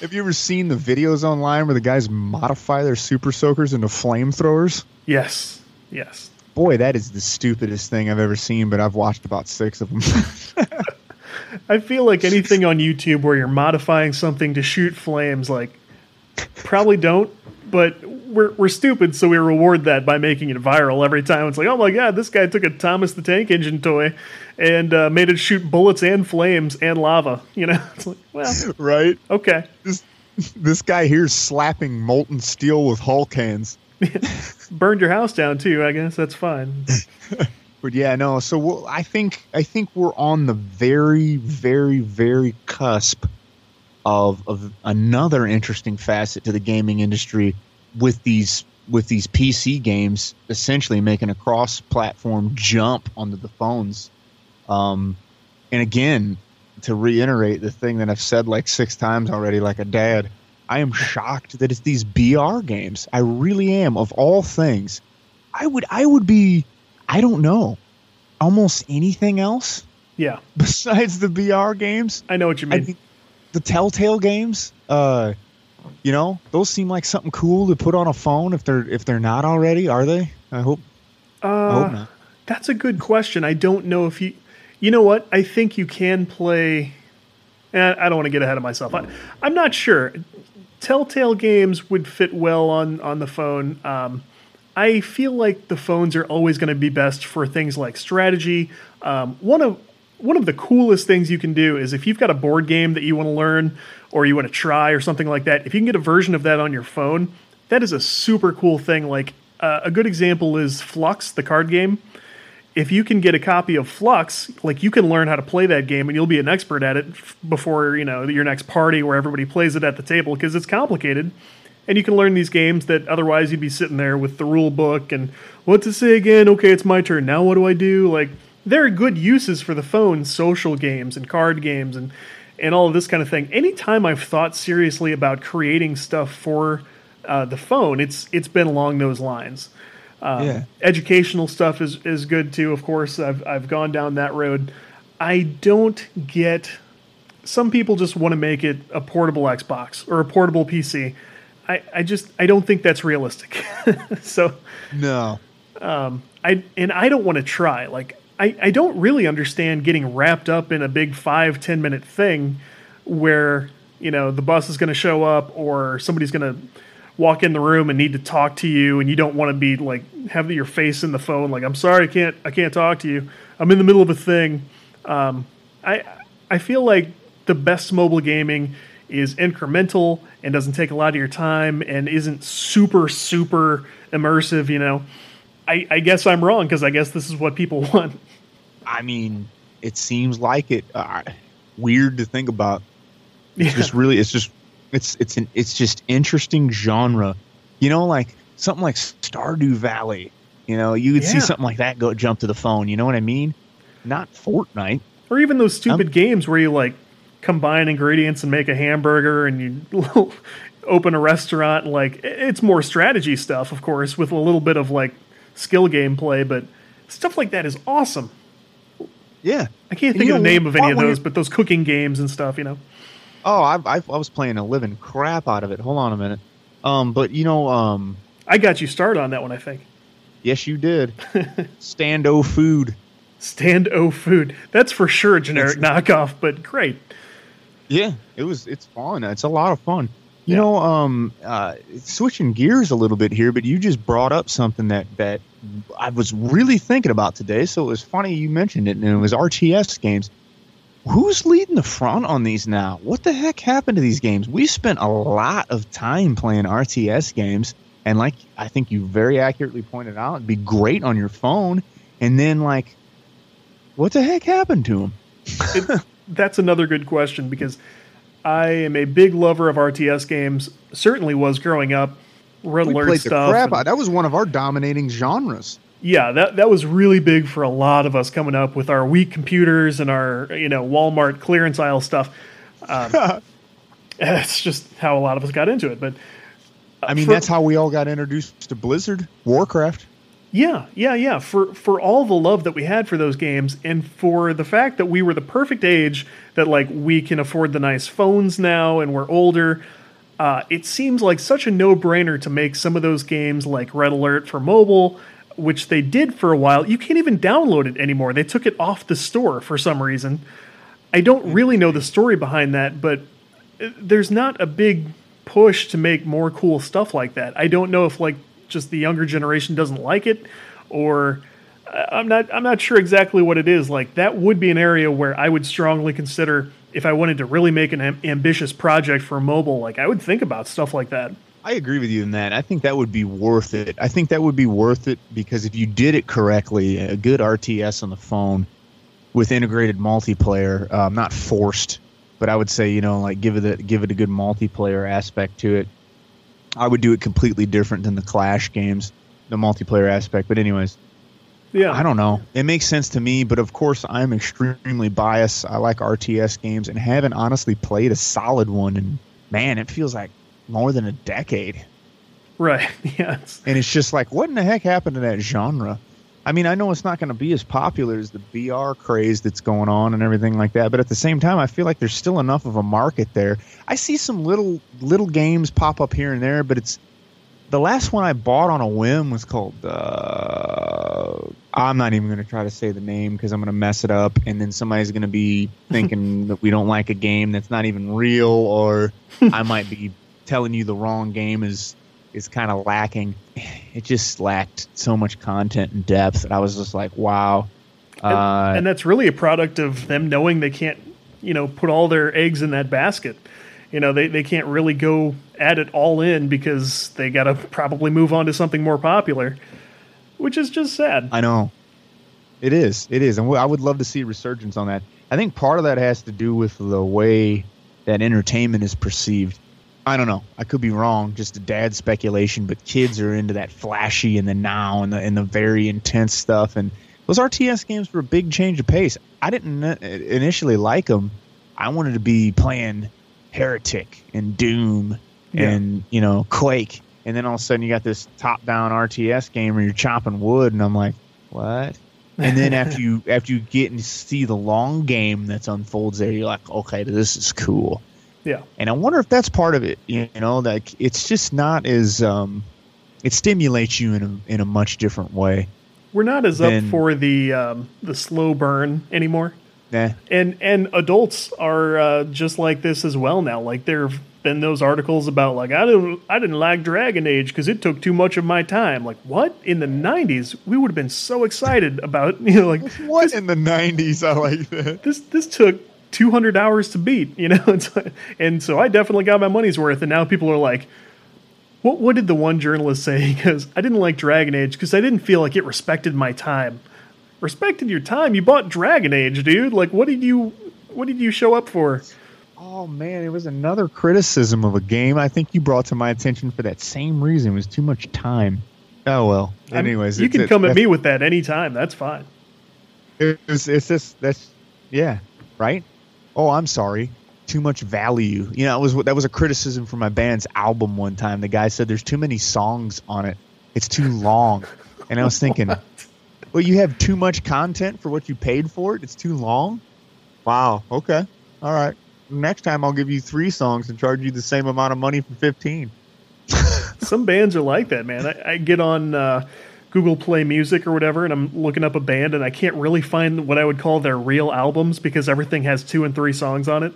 Speaker 2: Have you ever seen the videos online where the guys modify their super soakers into flamethrowers?
Speaker 1: yes, yes.
Speaker 2: Boy, that is the stupidest thing I've ever seen. But I've watched about six of them.
Speaker 1: I feel like anything on YouTube where you're modifying something to shoot flames, like probably don't. But we're we're stupid, so we reward that by making it viral every time. It's like, oh my god, this guy took a Thomas the Tank Engine toy and uh, made it shoot bullets and flames and lava. You know, it's like, well,
Speaker 2: right?
Speaker 1: okay.
Speaker 2: This this guy here's slapping molten steel with Hulk hands.
Speaker 1: Burned your house down too. I guess that's fine.
Speaker 2: But yeah, no. So we'll, I think I think we're on the very, very, very cusp of of another interesting facet to the gaming industry with these with these PC games essentially making a cross-platform jump onto the phones. Um, and again, to reiterate the thing that I've said like six times already, like a dad, I am shocked that it's these BR games. I really am. Of all things, I would I would be I don't know almost anything else
Speaker 1: Yeah,
Speaker 2: besides the BR games.
Speaker 1: I know what you mean.
Speaker 2: the Telltale games. Uh, You know, those seem like something cool to put on a phone if they're if they're not already. Are they? I hope.
Speaker 1: Uh,
Speaker 2: I hope not.
Speaker 1: That's a good question. I don't know if you. You know what? I think you can play. Eh, I don't want to get ahead of myself. I, I'm not sure. Telltale games would fit well on on the phone. Um, I feel like the phones are always going to be best for things like strategy. Um, one of one of the coolest things you can do is if you've got a board game that you want to learn or you want to try or something like that. If you can get a version of that on your phone, that is a super cool thing. Like uh, a good example is Fluxx, the card game if you can get a copy of Fluxx, like you can learn how to play that game and you'll be an expert at it before, you know, your next party where everybody plays it at the table because it's complicated. And you can learn these games that otherwise you'd be sitting there with the rule book and what to say again? Okay, it's my turn. Now what do I do? Like there are good uses for the phone, social games and card games and and all of this kind of thing. Anytime I've thought seriously about creating stuff for uh, the phone, it's it's been along those lines. Um,
Speaker 2: Yeah.
Speaker 1: Educational stuff is, is good too, of course. I've, I've gone down that road. I don't get. Some people just want to make it a portable Xbox or a portable PC. I, I just I don't think that's realistic. so
Speaker 2: No.
Speaker 1: um, I and I don't want to try. Like I, I don't really understand getting wrapped up in a big five ten minute thing where you know the bus is going to show up or somebody's going to walk in the room and need to talk to you and you don't want to be like have your face in the phone like I'm sorry I can't I can't talk to you I'm in the middle of a thing. Um, I I feel like the best mobile gaming is incremental and doesn't take a lot of your time and isn't super super immersive. You know, I, I guess I'm wrong because I guess this is what people want.
Speaker 2: I mean, it seems like it. Uh, weird to think about.
Speaker 1: Yeah.
Speaker 2: It's just really. It's just. It's it's an. It's just interesting genre. You know, like something like Stardew Valley. You know, you would see something like that go jump to the phone. You know what I mean? Not Fortnite.
Speaker 1: Or even those stupid um, games where you like combine ingredients and make a hamburger and you open a restaurant. and, Like it's more strategy stuff, of course, with a little bit of like skill gameplay, but stuff like that is awesome.
Speaker 2: Yeah.
Speaker 1: I can't
Speaker 2: And
Speaker 1: think of the name of any of those, but those cooking games and stuff, you know.
Speaker 2: Oh, I, I I was playing a living crap out of it. Hold on a minute. Um, but you know, um,
Speaker 1: I got you started on that one, I think.
Speaker 2: yes, you did. Stando food.
Speaker 1: Stand O Food. That's for sure a generic knockoff, but great.
Speaker 2: Yeah, it was. It's fun. It's a lot of fun. You
Speaker 1: Yeah.
Speaker 2: know, um, uh, switching gears a little bit here, but you just brought up something that that I was really thinking about today. So it was funny you mentioned it, and it was RTS games. Who's leading the front on these now? What the heck happened to these games? We spent a lot of time playing RTS games, and like I think you very accurately pointed out, it'd be great on your phone. And then, like, what the heck happened to them?
Speaker 1: It, that's another good question because I am a big lover of RTS games. Certainly was growing up. Red
Speaker 2: We
Speaker 1: Alert
Speaker 2: played the
Speaker 1: stuff.
Speaker 2: crap
Speaker 1: and-
Speaker 2: out. That was one of our dominating genres.
Speaker 1: Yeah, that that was really big for a lot of us coming up with our weak computers and our you know Walmart clearance aisle stuff. Um, it's just how a lot of us got into it. But
Speaker 2: I mean,
Speaker 1: for-
Speaker 2: that's how we all got introduced to Blizzard, Warcraft.
Speaker 1: Yeah, yeah, yeah. For for all the love that we had for those games, and for the fact that we were the perfect age that like we can afford the nice phones now, and we're older. Uh, it seems like such a no-brainer to make some of those games like Red Alert for mobile, which they did for a while. You can't even download it anymore. They took it off the store for some reason. I don't really know the story behind that, but uh, there's not a big push to make more cool stuff like that. I don't know if like just the younger generation doesn't like it or uh, I'm not I'm not sure exactly what it is. Like that would be an area where I would strongly consider if I wanted to really make an am- ambitious project for mobile, like I would think about stuff like that.
Speaker 2: I agree with you in that. I think that would be worth it. I think that would be worth it because if you did it correctly, a good RTS on the phone with integrated multiplayer, um, not forced, but I would say you know like give it a, give it a good multiplayer aspect to it. I would do it completely different than the Clash games, the multiplayer aspect. But anyways,
Speaker 1: Yeah.
Speaker 2: I don't know. It makes sense to me, but of course, I'm extremely biased. I like RTS games and haven't honestly played a solid one. And man, it feels like more than a decade.
Speaker 1: Right. Yes.
Speaker 2: And it's just like, what in the heck happened to that genre? I mean, I know it's not going to be as popular as the VR craze that's going on and everything like that, but at the same time, I feel like there's still enough of a market there. I see some little little games pop up here and there, but it's the last one I bought on a whim was called. Uh, I'm not even going to try to say the name because I'm going to mess it up, and then somebody's going to be thinking that we don't like a game that's not even real, or I might be telling you the wrong game is is kind of lacking. It just lacked so much content and depth that I was just like, wow.
Speaker 1: Uh, and, and that's really a product of them knowing they can't, you know, put all their eggs in that basket. You know, they, they can't really go at it all in because they got to probably move on to something more popular, which is just sad.
Speaker 2: I know. It is. It is. And I would love to see a resurgence on that. I think part of that has to do with the way that entertainment is perceived. I don't know. I could be wrong. Just a dad speculation, but kids are into that flashy and the now and the and the very intense stuff. And those RTS games were a big change of pace. I didn't initially like them. I wanted to be playing Heretic and Doom yeah. and you know Quake, and then all of a sudden you got this top-down RTS game where you're chopping wood, and I'm like, what? And then after you after you get and see the long game that's unfolds there, you're like, okay, this is cool.
Speaker 1: Yeah.
Speaker 2: And I wonder if that's part of it. You know, like it's just not as um, it stimulates you in a in a much different way.
Speaker 1: We're not as than, up for the um, the slow burn anymore.
Speaker 2: Yeah.
Speaker 1: And and adults are uh, just like this as well now. Like there have been those articles about like I didn't I didn't like Dragon Age because it took too much of my time. Like what in the '90s we would have been so excited about you know like
Speaker 2: what in the '90s I like that.
Speaker 1: This this took 200 hours to beat you know and so I definitely got my money's worth. And now people are like. What, what did the one journalist say? Because I didn't like Dragon Age because I didn't feel like it respected my time respected your time. You bought Dragon Age, dude. Like, what did you, what did you show up for?
Speaker 2: Oh man, it was another criticism of a game I think you brought to my attention for that same reason. It was too much time. Oh well. Anyways,
Speaker 1: I mean, you can come at me with that anytime. That's fine.
Speaker 2: It's it's just that's yeah right. Oh, I'm sorry. Too much value. You know, it was that was a criticism for my band's album one time. The guy said there's too many songs on it. It's too long. And I was thinking, well, you have too much content for what you paid for it. It's too long. Wow. Okay. All right. Next time I'll give you three songs and charge you the same amount of money for fifteen.
Speaker 1: Some bands are like that, man. I, I get on uh, Google Play Music or whatever, and I'm looking up a band, and I can't really find what I would call their real albums because everything has two and three songs on it.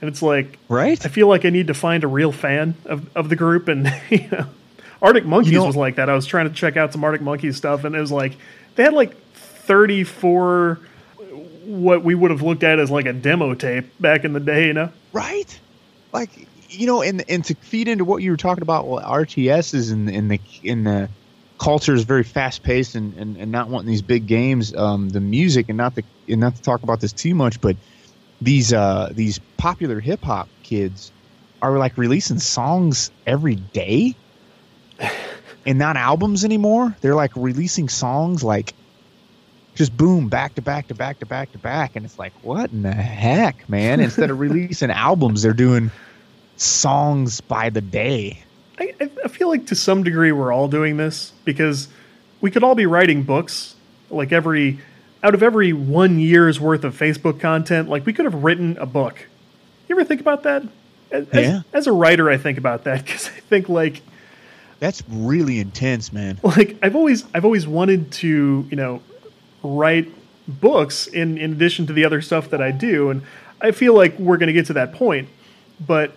Speaker 1: And it's like,
Speaker 2: right?
Speaker 1: I feel like I need to find a real fan of, of the group, and you know, Arctic Monkeys you know, was like that. I was trying to check out some Arctic Monkeys stuff, and it was like they had like 34 what we would have looked at as like a demo tape back in the day, you know?
Speaker 2: Right. Like you know, and and to feed into what you were talking about, well, RTS is in in the in the culture is very fast paced and, and, and not wanting these big games. Um, the music and not the and not to talk about this too much, but these uh these popular hip hop kids are like releasing songs every day and not albums anymore. They're like releasing songs like just boom back to back to back to back to back and it's like what in the heck man instead of releasing albums they're doing songs by the day
Speaker 1: I, I feel like to some degree we're all doing this because we could all be writing books like every out of every one year's worth of facebook content like we could have written a book you ever think about that as,
Speaker 2: yeah.
Speaker 1: as a writer i think about that because i think like
Speaker 2: that's really intense, man.
Speaker 1: Like I've always I've always wanted to, you know, write books in in addition to the other stuff that I do and I feel like we're going to get to that point. But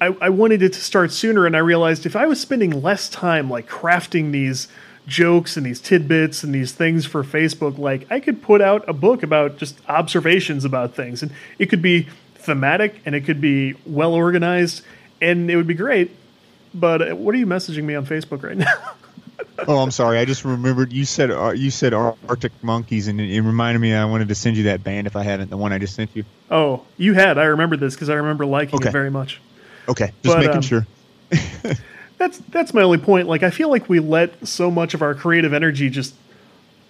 Speaker 1: I, I wanted it to start sooner and I realized if I was spending less time like crafting these jokes and these tidbits and these things for Facebook, like I could put out a book about just observations about things. And it could be thematic and it could be well organized and it would be great. But uh, what are you messaging me on Facebook right now?
Speaker 2: oh, I'm sorry. I just remembered you said uh, you said Arctic Monkeys, and it, it, reminded me I wanted to send you that band if I hadn't. The one I just sent you.
Speaker 1: Oh, you had. I remember this because I remember liking okay. it very much.
Speaker 2: Okay, just but, making um, sure.
Speaker 1: that's that's my only point. Like I feel like we let so much of our creative energy just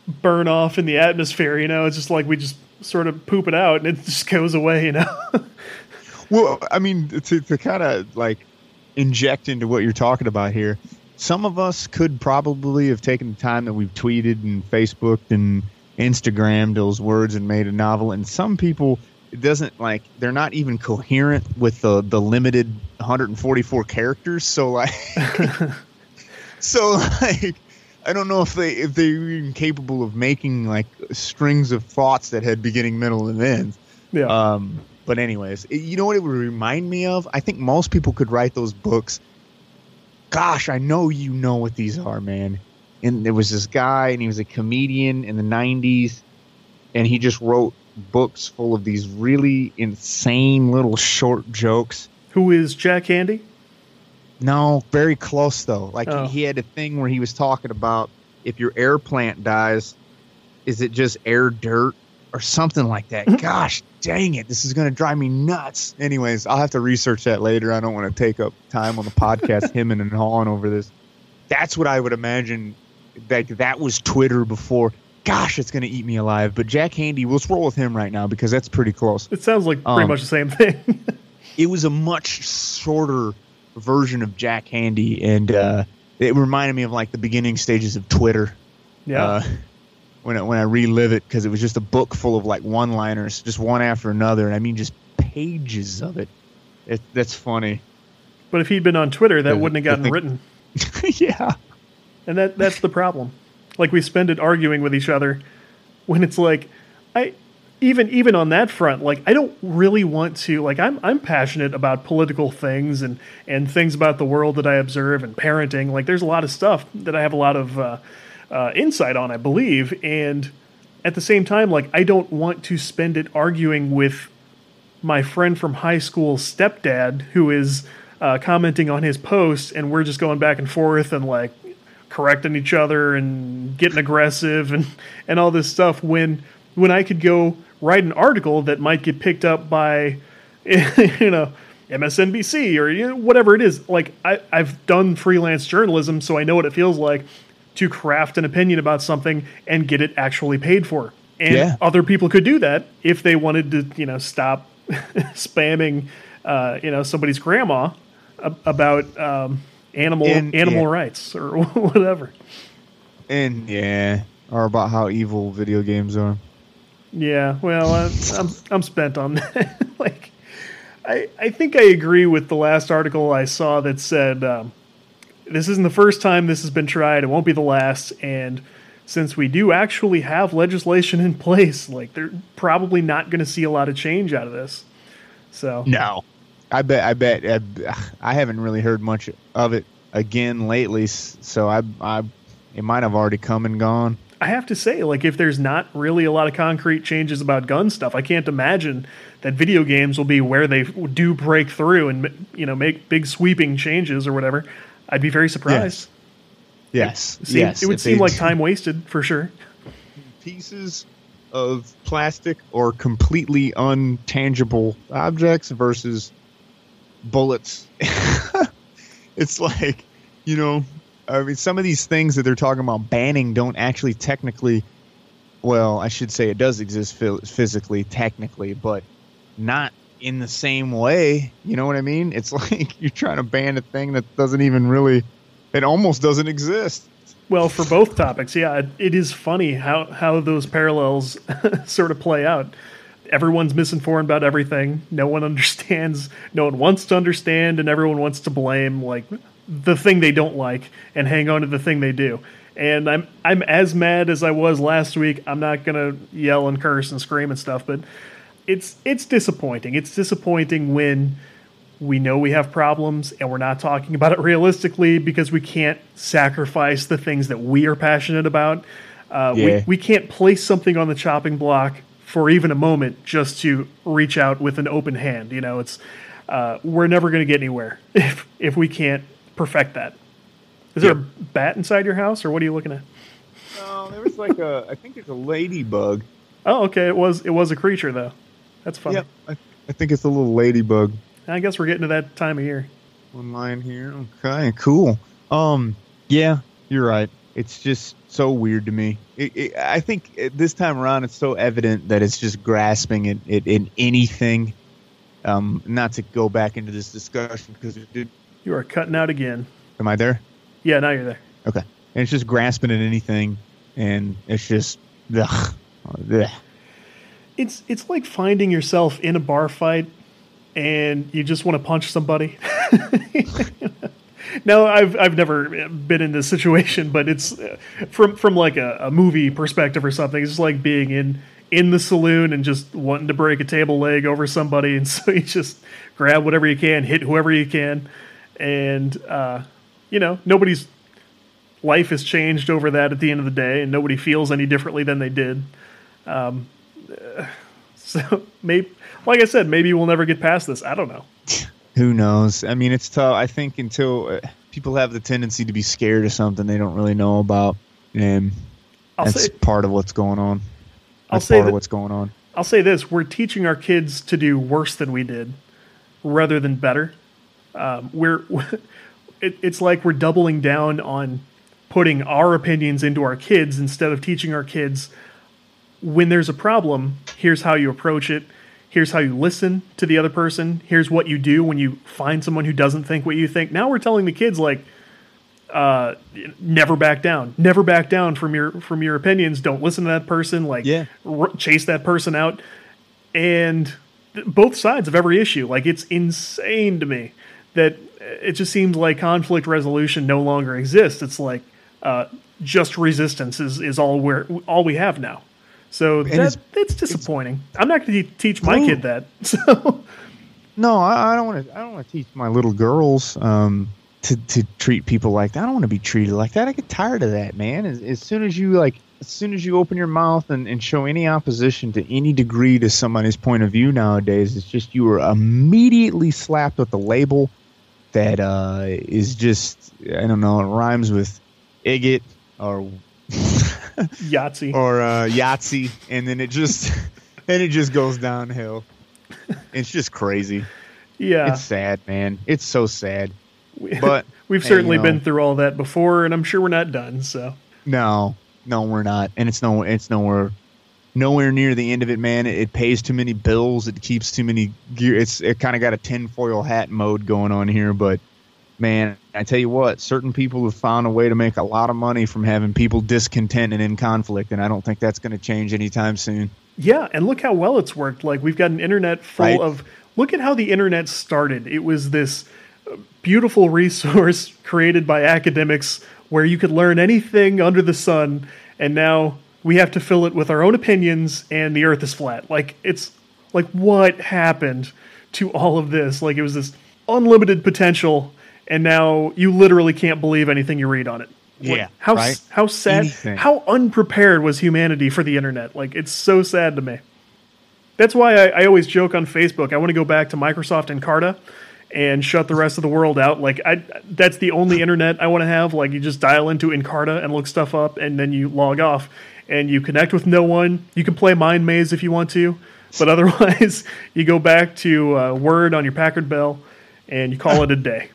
Speaker 1: burn off in the atmosphere. You know, it's just like we just sort of poop it out and it just goes away. You know.
Speaker 2: well, I mean, to to kind of like inject into what you're talking about here. some of us could probably have taken the time that we've tweeted and Facebooked and Instagrammed those words and made a novel. And some people, it doesn't like they're not even coherent with the the limited 144 characters. So like, so like, I don't know if they if they're even capable of making like strings of thoughts that had beginning, middle, and end.
Speaker 1: Yeah.
Speaker 2: Um, but anyways, it- you know what it would remind me of? I think most people could write those books. Gosh, I know you know what these are, man. And there was this guy, and he was a comedian in the '90s, and he just wrote books full of these really insane little short jokes.
Speaker 1: Who is Jack Handey?
Speaker 2: No, very close though. Like
Speaker 1: Oh.
Speaker 2: he, he had a thing where he was talking about if your air plant dies, is it just air dirt or something like that? Gosh, dang it, this is gonna drive me nuts. Anyways, I'll have to research that later. I don't want to take up time on the podcast hemming and hawing over this. That's what I would imagine. Like that was Twitter before. Gosh, it's gonna eat me alive. But Jack Handey, let's roll with him right now because that's pretty close
Speaker 1: It sounds like pretty
Speaker 2: Um,
Speaker 1: much the same thing.
Speaker 2: it was a much shorter version of Jack Handey, and uh, it reminded me of like the beginning stages of Twitter.
Speaker 1: yeah.
Speaker 2: Uh, when I, when I relive it, because it was just a book full of like one-liners, just one after another, and I mean just pages of it. it that's funny.
Speaker 1: but if he'd been on Twitter, that
Speaker 2: I-
Speaker 1: wouldn't have gotten written.
Speaker 2: yeah,
Speaker 1: And that that's the problem. Like we spend it arguing with each other when it's like I even even on that front, like I don't really want to like I'm I'm passionate about political things and and things about the world that I observe and parenting. Like there's a lot of stuff that I have a lot of uh, uh, insight on, I believe, and at the same time, like I don't want to spend it arguing with my friend from high school stepdad who is uh, commenting on his post and we're just going back and forth and like correcting each other and getting aggressive and and all this stuff when when I could go write an article that might get picked up by you know MSNBC or you know, whatever it is like I, I've done freelance journalism so I know what it feels like to craft an opinion about something and get it actually paid for and
Speaker 2: Yeah.
Speaker 1: other people could do that if they wanted to you know stop spamming uh, you know somebody's grandma about um, animal
Speaker 2: And-
Speaker 1: animal
Speaker 2: yeah.
Speaker 1: rights or whatever
Speaker 2: and yeah, or about how evil video games are.
Speaker 1: Yeah, well, I, I'm I'm spent on that. like, I I think I agree with the last article I saw that said um, this isn't the first time this has been tried. It won't be the last. And since we do actually have legislation in place, like they're probably not going to see a lot of change out of this. So
Speaker 2: No, I bet. I bet. I, I haven't really heard much of it again lately, so I, I, it might have already come and gone.
Speaker 1: I have to say, like, if there's not really a lot of concrete changes about gun stuff, I can't imagine that video games will be where they do break through and you know make big sweeping changes or whatever. I'd be very surprised.
Speaker 2: Yes,
Speaker 1: Seem-
Speaker 2: yes.
Speaker 1: it would seem like time wasted for sure.
Speaker 2: pieces of plastic or completely untangible objects versus bullets. it's like, you know, I mean, some of these things that they're talking about banning don't actually technically, well, I should say it does exist phys- physically, technically, but not in the same way. You know what I mean? It's like you're trying to ban a thing that doesn't even really, it almost doesn't exist.
Speaker 1: Well, for both topics, yeah, it is funny how how those parallels sort of play out. Everyone's misinformed about everything. No one understands. No one wants to understand, and everyone wants to blame like the thing they don't like and hang on to the thing they do. And I'm I'm as mad as I was last week. I'm not gonna yell and curse and scream and stuff, but it's it's disappointing. It's disappointing when we know we have problems and we're not talking about it realistically because we can't sacrifice the things that we are passionate about. Uh,
Speaker 2: Yeah.
Speaker 1: we, we can't place something on the chopping block for even a moment just to reach out with an open hand. You know, it's uh, we're never going to get anywhere if if we can't perfect that. Is there a bat inside your house, or what are you looking at?
Speaker 2: No, there was like a, I think it's a ladybug.
Speaker 1: Oh, okay. It was it was a creature though. That's funny.
Speaker 2: Yep, I, I think it's a little ladybug.
Speaker 1: I guess we're getting to that time of year.
Speaker 2: One line here. Okay, cool. Um, yeah, you're right. It's just so weird to me. It, it, I think this time around, it's so evident that it's just grasping at it in anything. Um, not to go back into this discussion because did.
Speaker 1: You are cutting out again.
Speaker 2: Am I there?
Speaker 1: Yeah, now you're there.
Speaker 2: Okay. And it's just grasping at anything, and it's just ugh, ugh.
Speaker 1: It's it's like finding yourself in a bar fight and you just want to punch somebody. no, I've I've never been in this situation, but it's from from like a, a movie perspective or something. It's just like being in in the saloon and just wanting to break a table leg over somebody, and so you just grab whatever you can, hit whoever you can, and uh, you know nobody's life has changed over that at the end of the day, and nobody feels any differently than they did. Um, so maybe, like I said, maybe we'll never get past this. I don't know.
Speaker 2: Who knows? I mean, it's tough. I think until uh, people have the tendency to be scared of something they don't really know about, and
Speaker 1: I'll
Speaker 2: that's
Speaker 1: say,
Speaker 2: part of what's going on.
Speaker 1: I'll say
Speaker 2: part
Speaker 1: that-
Speaker 2: of what's going on.
Speaker 1: I'll say this: we're teaching our kids to do worse than we did, rather than better. Um, we're it, it's like we're doubling down on putting our opinions into our kids instead of teaching our kids when there's a problem. Here's how you approach it. Here's how you listen to the other person. Here's what you do when you find someone who doesn't think what you think. Now we're telling the kids like, uh, never back down. Never back down from your from your opinions. Don't listen to that person. Like,
Speaker 2: Yeah.
Speaker 1: r- chase that person out. And th- both sides of every issue. Like, it's insane to me that it just seems like conflict resolution no longer exists. It's like uh, just resistance is, is all we're all we have now. So that,
Speaker 2: it's-
Speaker 1: it's disappointing. I'm not going to teach my kid that. So
Speaker 2: No, I, I don't want to. I don't want to teach my little girls um, to to treat people like that. I don't want to be treated like that. I get tired of that, man. As, as soon as you like, as soon as you open your mouth and, and show any opposition to any degree to somebody's point of view nowadays, it's just you are immediately slapped with the label that uh, is just I don't know. It rhymes with igot or
Speaker 1: Yahtzee.
Speaker 2: or uh, Yahtzee, and then it just and it just goes downhill. It's just crazy.
Speaker 1: yeah.
Speaker 2: It's sad, man. It's so sad. But
Speaker 1: We've
Speaker 2: hey,
Speaker 1: certainly
Speaker 2: you know,
Speaker 1: been through all that before, and I'm sure we're not done. So
Speaker 2: No, no, we're not, and it's no, it's nowhere, nowhere near the end of it, man. It, it pays too many bills. It keeps too many gear. It's it kind of got a tinfoil hat mode going on here, but man, I tell you what, certain people have found a way to make a lot of money from having people discontent and in conflict, and I don't think that's going to change anytime soon.
Speaker 1: yeah, and look how well it's worked. Like we've got an internet full
Speaker 2: Right.
Speaker 1: of. Look at how the internet started. It was this uh, beautiful resource created by academics where you could learn anything under the sun, and now we have to fill it with our own opinions, and the Earth is flat. Like it's like what happened to all of this? Like it was this unlimited potential, and now you literally can't believe anything you read on it. What-
Speaker 2: Yeah,
Speaker 1: how
Speaker 2: right?
Speaker 1: how sad,
Speaker 2: Anything.
Speaker 1: how unprepared was humanity for the internet? Like it's so sad to me. That's why I, I always joke on Facebook. I want to go back to Microsoft and Encarta and shut the rest of the world out. Like I, that's the only internet I want to have. Like you just dial into Encarta and look stuff up, and then you log off, and you connect with no one. You can play Mind Maze if you want to, but otherwise you go back to uh, Word on your Packard Bell, and you call it a day.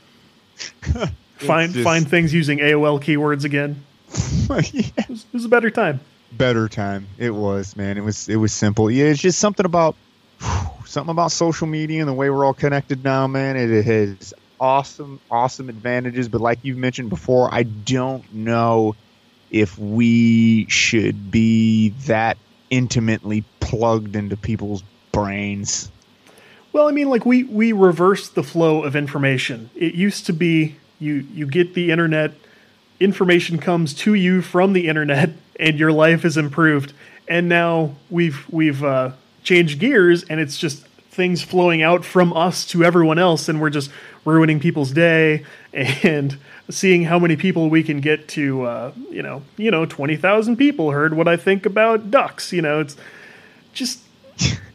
Speaker 1: find
Speaker 2: just-
Speaker 1: find things using AOL keywords again.
Speaker 2: yeah.
Speaker 1: It was, it was a better time.
Speaker 2: better time. It was, man. It was it was simple. Yeah, it's just something about something about social media and the way we're all connected now, man. It, it has awesome, awesome advantages. But like you've mentioned before, I don't know if we should be that intimately plugged into people's brains.
Speaker 1: Well, I mean, like we we reversed the flow of information. It used to be you you get the internet, information comes to you from the internet, and your life is improved. And now we've we've uh, changed gears, and it's just things flowing out from us to everyone else, and we're just ruining people's day and seeing how many people we can get to. Uh, you know, you know, twenty thousand people heard what I think about ducks. You know, it's just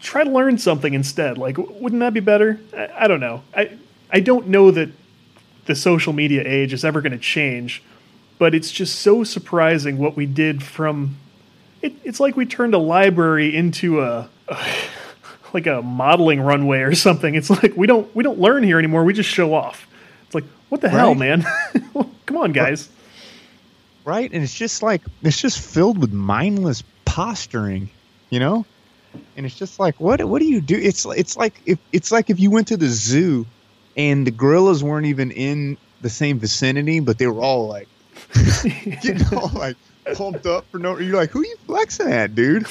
Speaker 1: try to learn something instead. Like, wouldn't that be better? I, I don't know. I I don't know that the social media age is ever going to change, but it's just so surprising what we did from. It, it's like we turned a library into a, like a modeling runway or something. It's like we don't we don't learn here anymore. We just show off. It's like what the hell, man? Come on, guys.
Speaker 2: right? And it's just like it's just filled with mindless posturing, you know. And it's just like, what? What do you do? It's it's like if it's like if you went to the zoo, and the gorillas weren't even in the same vicinity, but they were all like getting all like pumped up for no. You're like, who you flexing at, dude?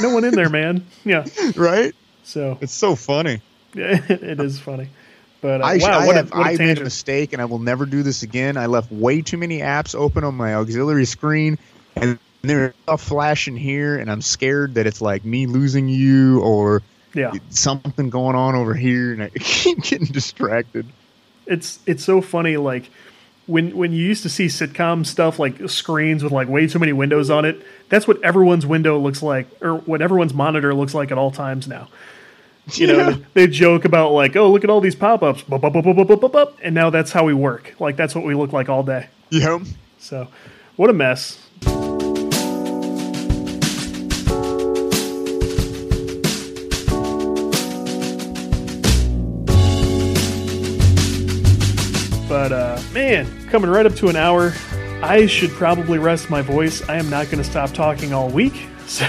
Speaker 1: no one in there, man. Yeah.
Speaker 2: right.
Speaker 1: So
Speaker 2: It's so funny.
Speaker 1: yeah, it is funny. But uh,
Speaker 2: I,
Speaker 1: wow,
Speaker 2: I,
Speaker 1: what,
Speaker 2: have,
Speaker 1: a, what a
Speaker 2: I made a mistake, and I will never do this again. I left way too many apps open on my auxiliary screen, and there's a flash in here, and I'm scared that it's like me losing you or
Speaker 1: yeah.
Speaker 2: something going on over here, and I keep getting distracted.
Speaker 1: It's it's so funny, like when when you used to see sitcom stuff like screens with like way too many windows on it. That's what everyone's window looks like, or what everyone's monitor looks like at all times now. You know,
Speaker 2: they,
Speaker 1: they joke about like, oh, look at all these pop ups, and now that's how we work. Like that's what we look like all day.
Speaker 2: Yeah.
Speaker 1: So, what a mess. Man, coming right up to an hour, I should probably rest my voice. I am not going to stop talking all week, so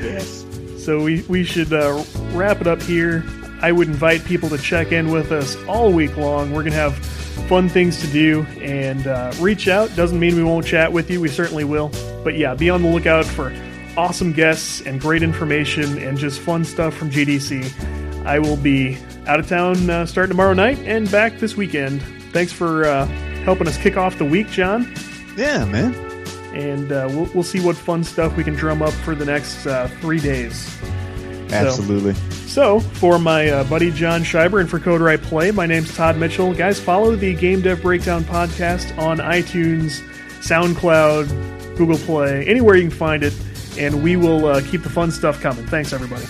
Speaker 2: Yes.
Speaker 1: so we we should uh, wrap it up here. I would invite people to check in with us all week long. We're going to have fun things to do and uh, reach out. Doesn't mean we won't chat with you. We certainly will. But yeah, be on the lookout for awesome guests and great information and just fun stuff from GDC. I will be out of town uh, starting tomorrow night and back this weekend. Thanks for uh, helping us kick off the week, John.
Speaker 2: Yeah, man.
Speaker 1: And uh, we'll, we'll see what fun stuff we can drum up for the next uh, three days.
Speaker 2: Absolutely.
Speaker 1: So, for my uh, buddy John Schreiber and for Coder I Play, my name's Todd Mitchell. Guys, follow the Game Dev Breakdown podcast on iTunes, SoundCloud, Google Play, anywhere you can find it, and we will uh, keep the fun stuff coming. Thanks, everybody.